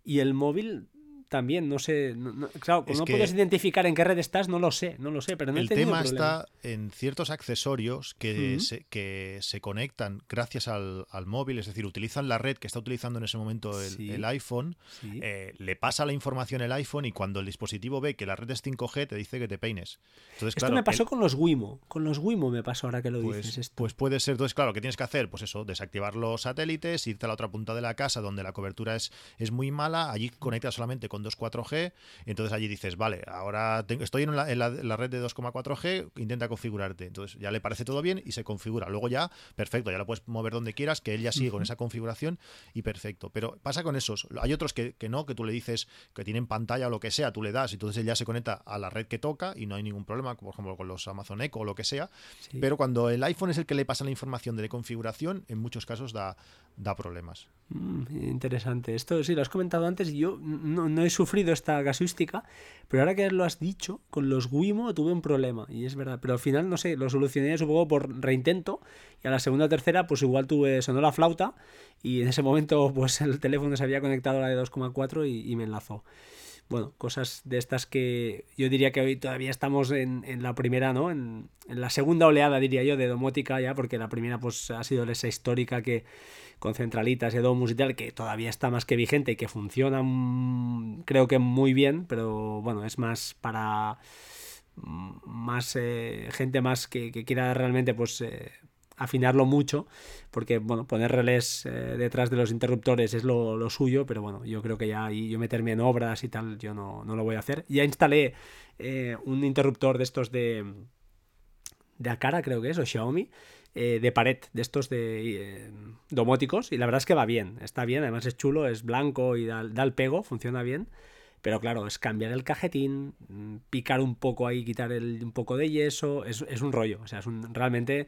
Y el móvil también, no sé, claro, como no puedes identificar en qué red estás, no lo sé, no lo sé, pero no El tema está en ciertos accesorios que, se, que se conectan gracias al, móvil, es decir, utilizan la red que está utilizando en ese momento el, iPhone, eh, le pasa la información el iPhone y cuando el dispositivo ve que la red es 5G te dice que te peines. Entonces, esto me pasó con los Wimo, con los Wimo me pasó ahora que lo pues, dices. Pues puede ser, entonces claro, ¿qué tienes que hacer? Pues eso, desactivar los satélites, irte a la otra punta de la casa donde la cobertura es, es muy mala, allí conectas solamente con 2.4G, entonces allí dices, vale, ahora estoy en la, red de 2.4G, intenta configurarte. Entonces ya le parece todo bien y se configura. Luego ya, perfecto, ya lo puedes mover donde quieras, que él ya sigue con esa configuración y perfecto. Pero pasa con esos. Hay otros que, no, que tú le dices que tienen pantalla o lo que sea, tú le das y entonces él ya se conecta a la red que toca y no hay ningún problema, por ejemplo con los Amazon Echo o lo que sea. Pero cuando el iPhone es el que le pasa la información de configuración, en muchos casos da, da problemas. Mm, interesante. Esto sí, lo has comentado antes y yo no, no, he sufrido esta casuística, pero ahora que lo has dicho, con los Wimo tuve un problema y es verdad. Pero al final, no sé, lo solucioné supongo por reintento y a la segunda o tercera pues igual tuve, sonó la flauta y en ese momento (laughs) pues el teléfono se había conectado a la de 2,4 y, y me enlazó bueno, cosas de estas que yo diría que hoy todavía estamos en, la primera, ¿no? En, la segunda oleada, diría yo, de domótica ya, porque la primera pues ha sido esa histórica que con centralitas y domus y tal, que todavía está más que vigente y que funciona mm, creo que muy bien, pero bueno, es más para mm, más eh, gente más que, quiera realmente pues eh, afinarlo mucho, porque bueno, poner relés eh, detrás de los interruptores es lo, suyo, pero bueno, yo creo que ya y yo meterme en obras y tal, yo no, lo voy a hacer. Ya instalé un interruptor de estos de de Akara, creo que es, o Xiaomi, eh, de pared, de estos de domóticos, y la verdad es que va bien, está bien, además es chulo, es blanco y da, da el pego, funciona bien. Pero claro, es cambiar el cajetín, mm, picar un poco ahí, quitar el, un poco de yeso, es, es un rollo. O sea, es un, realmente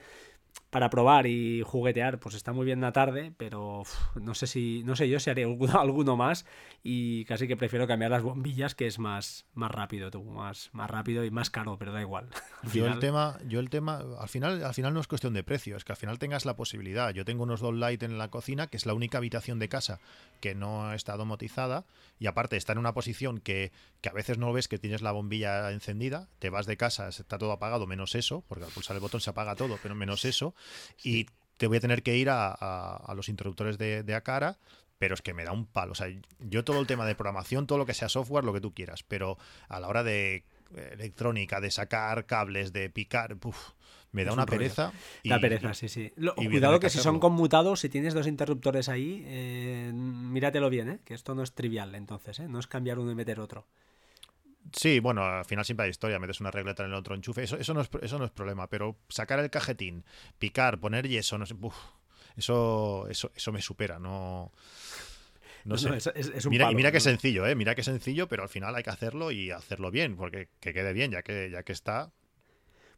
para probar y juguetear, pues está muy bien la tarde, pero no sé si, no sé yo si haré (laughs) alguno, más y casi que prefiero cambiar las bombillas, que es más, más rápido, tú, más, más rápido y más caro, pero da igual. (laughs) yo el tema, yo el tema, al final, al final no es cuestión de precio, es que al final tengas la posibilidad. Yo tengo unos dos light en la cocina, que es la única habitación de casa que no está domotizada, y aparte está en una posición que, que a veces no ves que tienes la bombilla encendida, te vas de casa, está todo apagado, menos eso, porque al pulsar el botón se apaga todo, pero menos eso y te voy a tener que ir a, los interruptores de, de Acara, pero es que me da un palo. O sea, yo todo el tema de programación, todo lo que sea software, lo que tú quieras, pero a la hora de eh, electrónica, de sacar cables, de picar, me da una pereza. Y, da pereza, sí, sí. cuidado que, si son conmutados, si tienes dos interruptores ahí, eh, míratelo bien, ¿eh? que esto no es trivial entonces, ¿eh? no es cambiar uno y meter otro. Sí, bueno, al final siempre hay historia, metes una regleta en el otro enchufe, eso, eso, no, es, eso no es problema, pero sacar el cajetín, picar, poner yeso, no sé, eso, eso, eso me supera, no... No, sé. mira, y mira qué sencillo, ¿eh? Mira qué sencillo, pero al final hay que hacerlo y hacerlo bien, porque que quede bien, ya que, ya que está.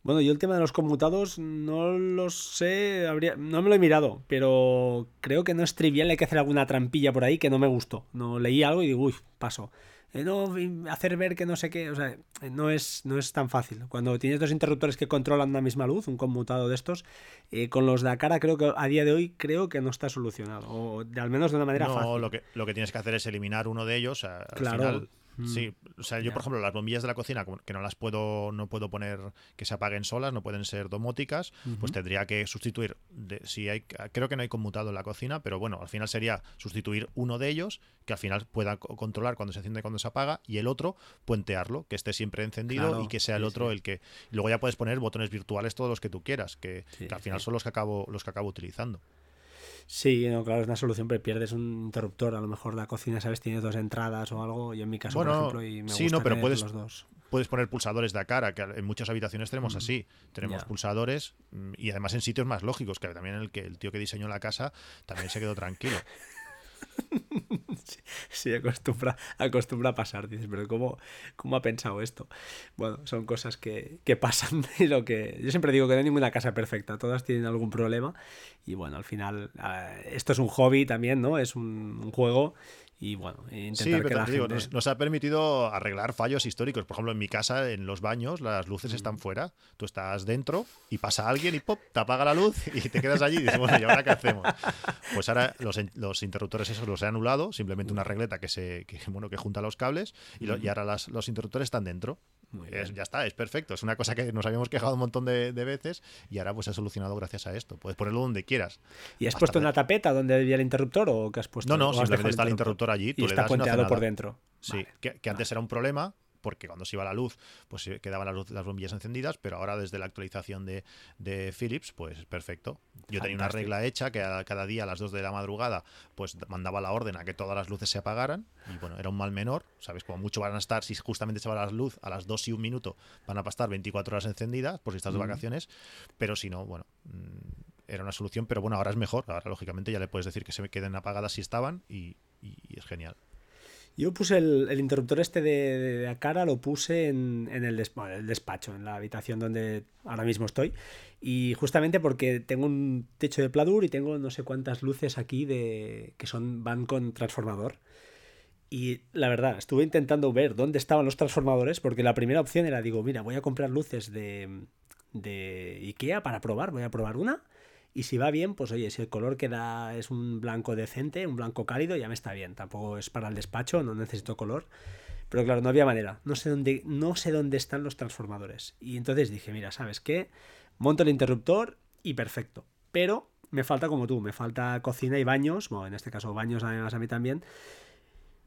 Bueno, yo el tema de los conmutados no lo sé, habría, no me lo he mirado, pero creo que no es trivial, hay que hacer alguna trampilla por ahí que no me gustó. No leí algo y digo, uy, paso. Eh, no, hacer ver que no sé qué, o sea, no es, no es tan fácil. Cuando tienes dos interruptores que controlan una misma luz, un conmutado de estos, eh, con los de la cara creo que a día de hoy creo que no está solucionado, o de, al menos de una manera no, Lo que, lo que tienes que hacer es eliminar uno de ellos. Al claro. Sí, mm. o sea, yo por ejemplo las bombillas de la cocina que no las puedo no puedo poner que se apaguen solas, no pueden ser domóticas, pues tendría que sustituir si hay creo que no hay conmutado en la cocina, pero bueno, al final sería sustituir uno de ellos que al final pueda controlar cuando se enciende y cuando se apaga y el otro puentearlo, que esté siempre encendido y que sea el otro el que luego ya puedes poner botones virtuales todos los que tú quieras, que, que al final son los que acabo los que acabo utilizando. Sí, no, claro, es una solución, pero pierdes un interruptor. A lo mejor la cocina, ¿sabes? Tiene dos entradas o algo. Yo en mi caso, por ejemplo, y me sí, no, pero puedes, los dos. Puedes poner pulsadores de cara, que en muchas habitaciones tenemos así. Tenemos pulsadores mm, y además en sitios más lógicos, que también el que el tío que diseñó la casa también se quedó tranquilo. (laughs) (laughs) sí, acostumbra, acostumbra a pasar. Dices, pero ¿cómo, ¿cómo ha pensado esto? Bueno, son cosas que, que pasan (laughs) y lo que. Yo siempre digo que no hay ninguna casa perfecta, todas tienen algún problema. Y bueno, al final, eh, esto es un hobby también, ¿no? Es un juego y bueno, intentar que la gente... nos, ha permitido arreglar fallos históricos. Por ejemplo, en mi casa, en los baños, las luces están fuera, tú estás dentro y pasa alguien y pop, te apaga la luz y te quedas allí y dices, bueno, ¿y ahora qué hacemos? Pues ahora los, los interruptores esos los he anulado, simplemente una regleta que se que, bueno, que junta los cables y, y ahora las, los interruptores están dentro ya está, es perfecto. Es una cosa que nos habíamos quejado un montón de, veces y ahora pues ha solucionado gracias a esto. Puedes ponerlo donde quieras. ¿Y has puesto una tapeta donde había el interruptor o qué has puesto? No, no, simplemente está el interruptor allí. Tú y está puenteado por dentro. Sí, que, antes era un problema porque cuando se iba la luz, pues quedaban las, las bombillas encendidas, pero ahora desde la actualización de, de Philips, pues perfecto. Yo tenía una regla hecha que cada día a las 2 de la madrugada, pues mandaba la orden a que todas las luces se apagaran, y bueno, era un mal menor, ¿sabes? Como mucho van a estar, si justamente se va la luz a las 2 y un minuto, van a pasar 24 horas encendidas, por si estás de vacaciones, pero si no, bueno mm, era una solución, pero bueno, ahora es mejor. Ahora, lógicamente, ya le puedes decir que se me queden apagadas si estaban y es genial. Yo puse el, interruptor este de, de, cara, lo puse en, el, despacho, en la habitación donde ahora mismo estoy. Y justamente porque tengo un techo de pladur y tengo no sé cuántas luces aquí de que son van con transformador. Y la verdad, estuve intentando ver dónde estaban los transformadores, porque la primera opción era, digo, mira, voy a comprar luces de, de Ikea para probar, voy a probar una y si va bien, pues oye, si el color queda es un blanco decente, un blanco cálido, ya me está bien. Tampoco es para el despacho, no necesito color. Pero claro, no había manera. No sé dónde, no sé dónde están los transformadores. Y entonces dije, mira, ¿sabes qué? Monto el interruptor y perfecto. Pero me falta como tú, me falta cocina y baños, bueno, en este caso baños además a mí también,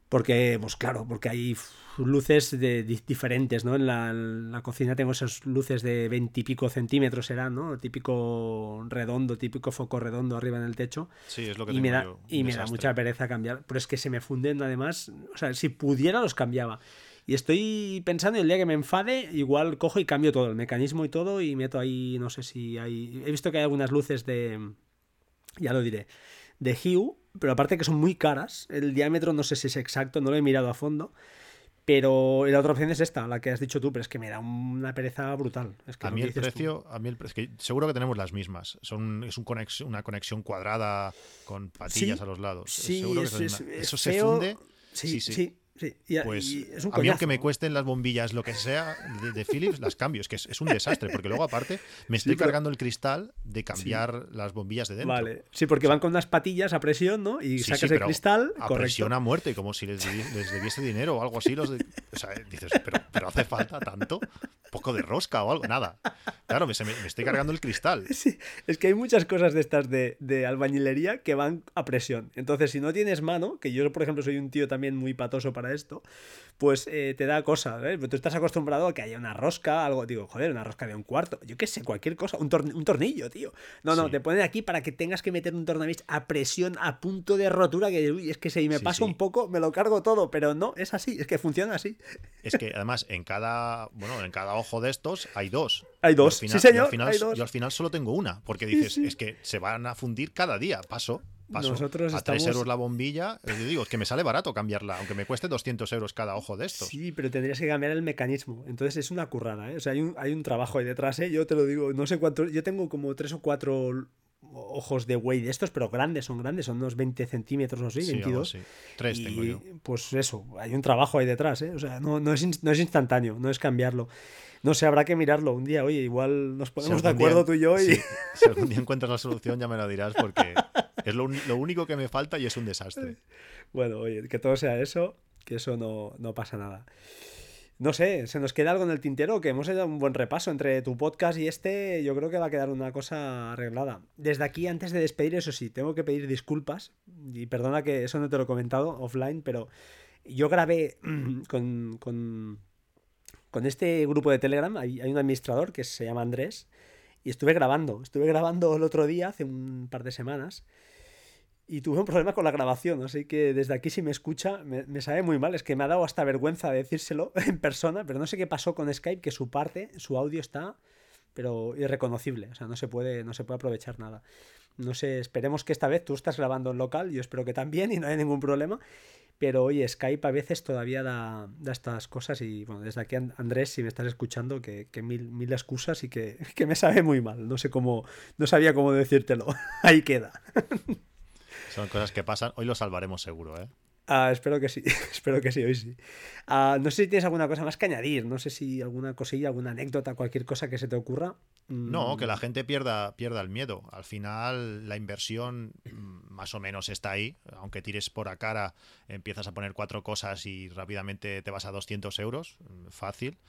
porque, pues claro, porque hay luces de, diferentes, ¿no? En la, cocina tengo esas luces de veintipico centímetros, serán, ¿no? Típico redondo, típico foco redondo arriba en el techo. Sí, es lo que y tengo me da, Y me da mucha pereza cambiar. Pero es que se me funden además. O sea, si pudiera los cambiaba. Y estoy pensando, el día que me enfade, igual cojo y cambio todo, el mecanismo y todo, y meto ahí, no sé si hay... He visto que hay algunas luces de... Ya lo diré. De Hue pero aparte que son muy caras, el diámetro no sé si es exacto, no lo he mirado a fondo. Pero la otra opción es esta, la que has dicho tú, pero es que me da una pereza brutal. Es que a mí el precio, a mí el, es que seguro que tenemos las mismas. Son, es un una conexión cuadrada con patillas a los lados. Sí, seguro que eso se funde. sí, sí. Sí, y, pues a mí aunque me cuesten las bombillas, lo que sea, de, Philips, las cambio. Es que es, un desastre, porque luego aparte me estoy cargando el cristal de cambiar las bombillas de dentro. Vale, sí, porque van con unas patillas a presión, ¿no? Y sacas el cristal. A presión a muerte, como si les, debiese dinero o algo así. Los o sea, dices, pero, pero hace falta tanto, poco de rosca o algo, nada. Claro, me, me, estoy cargando el cristal. (laughs) Sí, es que hay muchas cosas de estas de, de, albañilería que van a presión. Entonces, si no tienes mano, que yo, por ejemplo, soy un tío también muy patoso para esto, pues eh, te da cosa. ¿eh? Tú estás acostumbrado a que haya una rosca, algo, digo, joder, una rosca de un cuarto, yo qué sé, cualquier cosa, un, un tornillo, tío. No, no, te ponen aquí para que tengas que meter un tornavís a presión, a punto de rotura, que uy, es que si me paso un poco, me lo cargo todo, pero no, es así, es que funciona así. Es que además en cada, bueno, en cada ojo de estos hay dos. Hay dos, sí señor, yo al final, hay dos. Yo al final solo tengo una, porque dices, es que se van a fundir cada día, paso. Paso. Nosotros a 3 euros la bombilla, yo digo, es que me sale barato cambiarla, aunque me cueste 200 euros cada ojo de estos. Sí, pero tendrías que cambiar el mecanismo. Entonces es una currada, ¿eh? O sea, hay un, hay un trabajo ahí detrás, ¿eh? Yo te lo digo, no sé cuánto. Yo tengo como tres o cuatro ojos de güey de estos, pero grandes, son grandes, son unos 20 centímetros o así, sí, 22. Sí. Tres tengo yo. Pues eso, hay un trabajo ahí detrás, ¿eh? O sea, no, no, es, no es instantáneo, no es cambiarlo. No sé, habrá que mirarlo un día. Oye, igual nos ponemos de acuerdo tú y yo. Y... si algún día encuentras la solución, ya me lo dirás, porque es lo, lo, único que me falta y es un desastre. Bueno, oye, que todo sea eso, que eso no, no pasa nada. No sé, ¿se nos queda algo en el tintero? Que hemos hecho un buen repaso entre tu podcast y este. Yo creo que va a quedar una cosa arreglada. Desde aquí, antes de despedir, eso sí, tengo que pedir disculpas. Y perdona que eso no te lo he comentado offline, pero yo grabé (clears throat) con, con, con este grupo de Telegram. Hay, un administrador que se llama Andrés. Y estuve grabando. Estuve grabando el otro día, hace un par de semanas y tuve un problema con la grabación, así que desde aquí si me escucha me, sabe muy mal, es que me ha dado hasta vergüenza decírselo (laughs) en persona, pero no sé qué pasó con Skype, que su parte, su audio está, pero irreconocible, o sea, no se puede, no se puede aprovechar nada. No sé, esperemos que esta vez tú estás grabando en local, yo espero que también y no hay ningún problema, pero oye, Skype a veces todavía da, da estas cosas y bueno, desde aquí Andrés, si me estás escuchando, que, que mil, mil excusas y que, (laughs) que me sabe muy mal, no sé cómo, no sabía cómo decírtelo, (laughs) ahí queda. Son cosas que pasan. Hoy lo salvaremos seguro, ¿eh? Ah, espero que sí, (laughs) espero que sí, hoy sí. Ah, no sé si tienes alguna cosa más que añadir, no sé si alguna cosilla, alguna anécdota, cualquier cosa que se te ocurra. No, que la mm. gente pierda, pierda el miedo. Al final la inversión mm, más o menos está ahí, aunque tires por a cara, empiezas a poner cuatro cosas y rápidamente te vas a 200 euros, mm, fácil.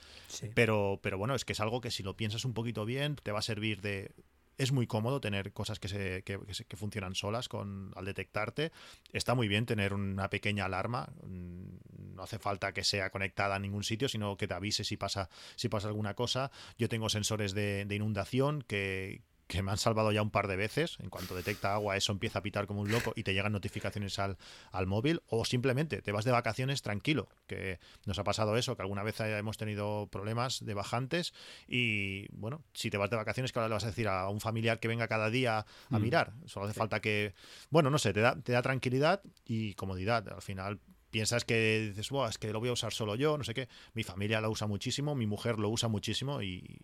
Pero, pero bueno, es que es algo que si lo piensas un poquito bien, te va a servir de es muy cómodo tener cosas que, se, que, que, funcionan solas con, al detectarte. Está muy bien tener una pequeña alarma. Mm, no hace falta que sea conectada a ningún sitio, sino que te avise si pasa, si pasa alguna cosa. Yo tengo sensores de inundación que, que me han salvado ya un par de veces. En cuanto detecta agua, eso empieza a pitar como un loco y te llegan notificaciones al, al móvil. O simplemente te vas de vacaciones tranquilo, que nos ha pasado eso, que alguna vez hemos tenido problemas de bajantes. Y bueno, si te vas de vacaciones, que ahora le vas a decir a un familiar que venga cada día a mm. mirar. Solo hace falta que, bueno, no sé, te da, te da tranquilidad y comodidad. Al final piensas que dices, es que lo voy a usar solo yo, no sé qué. Mi familia lo usa muchísimo, mi mujer lo usa muchísimo y,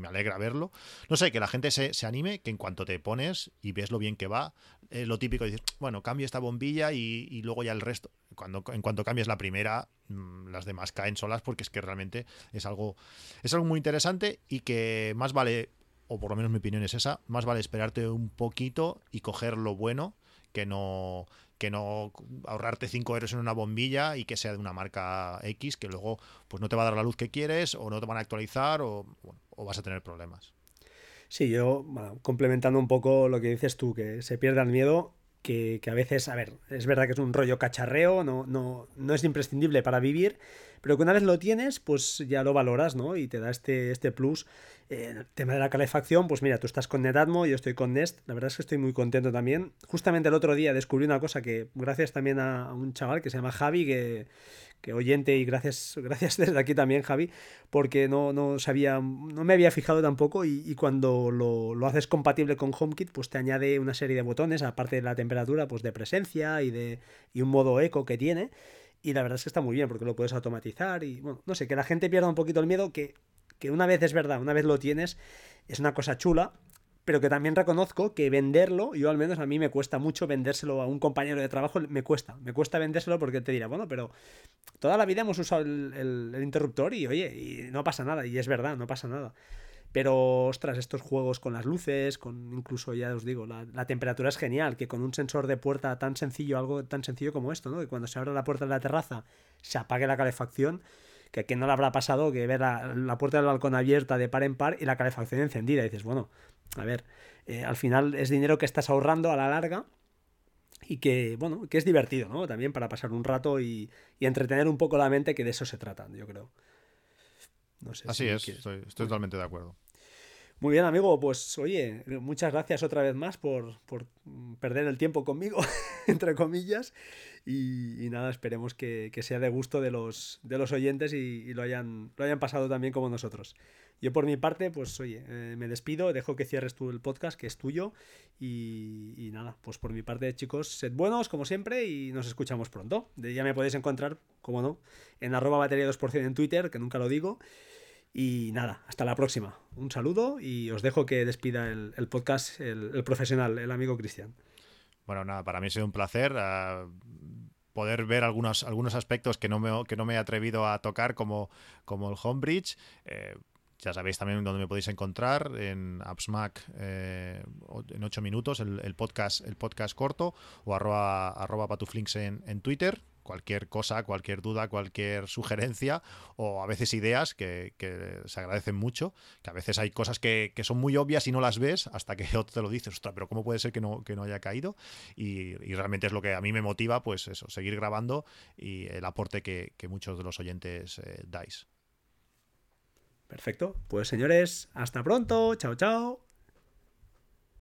me alegra verlo. No sé, que la gente se, se, anime, que en cuanto te pones y ves lo bien que va, eh, lo típico dices, bueno, cambio esta bombilla y, luego ya el resto. Cuando, en cuanto cambias la primera, mm, las demás caen solas porque es que realmente es algo, es algo muy interesante y que más vale, o por lo menos mi opinión es esa, más vale esperarte un poquito y coger lo bueno que no que no ahorrarte 5 euros en una bombilla y que sea de una marca X que luego pues no te va a dar la luz que quieres o no te van a actualizar o, o vas a tener problemas. Sí, yo, complementando un poco lo que dices tú, que se pierda el miedo, que, que, a veces, a ver, es verdad que es un rollo cacharreo, no, no, no es imprescindible para vivir, pero que una vez lo tienes, pues ya lo valoras, ¿no? Y te da este, este plus el tema de la calefacción, pues mira, tú estás con Netatmo, yo estoy con Nest, la verdad es que estoy muy contento también. Justamente el otro día descubrí una cosa que, gracias también a un chaval que se llama Javi, que, que oyente y gracias, (laughs) gracias desde aquí también, Javi, porque no, no sabía, no me había fijado tampoco y, y cuando lo, lo, haces compatible con HomeKit, pues te añade una serie de botones, aparte de la temperatura, pues de presencia y de y un modo eco que tiene. Y la verdad es que está muy bien porque lo puedes automatizar y bueno, no sé, que la gente pierda un poquito el miedo, que que una vez es verdad, una vez lo tienes, es una cosa chula, pero que también reconozco que venderlo, yo al menos a mí me cuesta mucho vendérselo a un compañero de trabajo, me cuesta, me cuesta vendérselo porque te dirá, bueno, pero toda la vida hemos usado el, interruptor y oye, y no pasa nada, y es verdad, no pasa nada. Pero, ostras, estos juegos con las luces, con incluso, ya os digo, la, la, temperatura es genial, que con un sensor de puerta tan sencillo, algo tan sencillo como esto, ¿no? Que cuando se abre la puerta de la terraza se apague la calefacción, que quien no le habrá pasado que ver la, puerta del balcón abierta de par en par y la calefacción encendida. Y dices, bueno, a ver, eh, al final es dinero que estás ahorrando a la larga y que, bueno, que es divertido, ¿no? También para pasar un rato y, entretener un poco la mente, que de eso se trata, yo creo. No sé Así es, estoy, totalmente de acuerdo. Muy bien, amigo, pues oye, muchas gracias otra vez más por, perder el tiempo conmigo, (laughs) entre comillas. Y, nada, esperemos que, sea de gusto de los, de los oyentes y, lo, hayan, lo hayan pasado también como nosotros. Yo por mi parte, pues oye, eh, me despido, dejo que cierres tú el podcast, que es tuyo. Y, nada, pues por mi parte, chicos, sed buenos como siempre y nos escuchamos pronto. Ya me podéis encontrar, como no, en arroba batería 2% en Twitter, que nunca lo digo. Y nada, hasta la próxima. Un saludo y os dejo que despida el, podcast el, profesional, el amigo Cristian. Bueno, nada, para mí ha sido un placer. Ah, poder ver algunos, algunos aspectos que no, me, que no me he atrevido a tocar como, como el Homebridge. Eh, ya sabéis también dónde me podéis encontrar en AppsMac eh, en 8 minutos, el, podcast, el podcast corto, o arroba, arroba patuflinks en, en Twitter cualquier cosa, cualquier duda, cualquier sugerencia o a veces ideas que, se agradecen mucho, que a veces hay cosas que, son muy obvias y no las ves hasta que (laughs) otro te lo dices, ostras, pero ¿cómo puede ser que no, que no haya caído? Y, realmente es lo que a mí me motiva, pues eso, seguir grabando y el aporte que, muchos de los oyentes eh, dais. Perfecto, pues señores, hasta pronto, chao chao.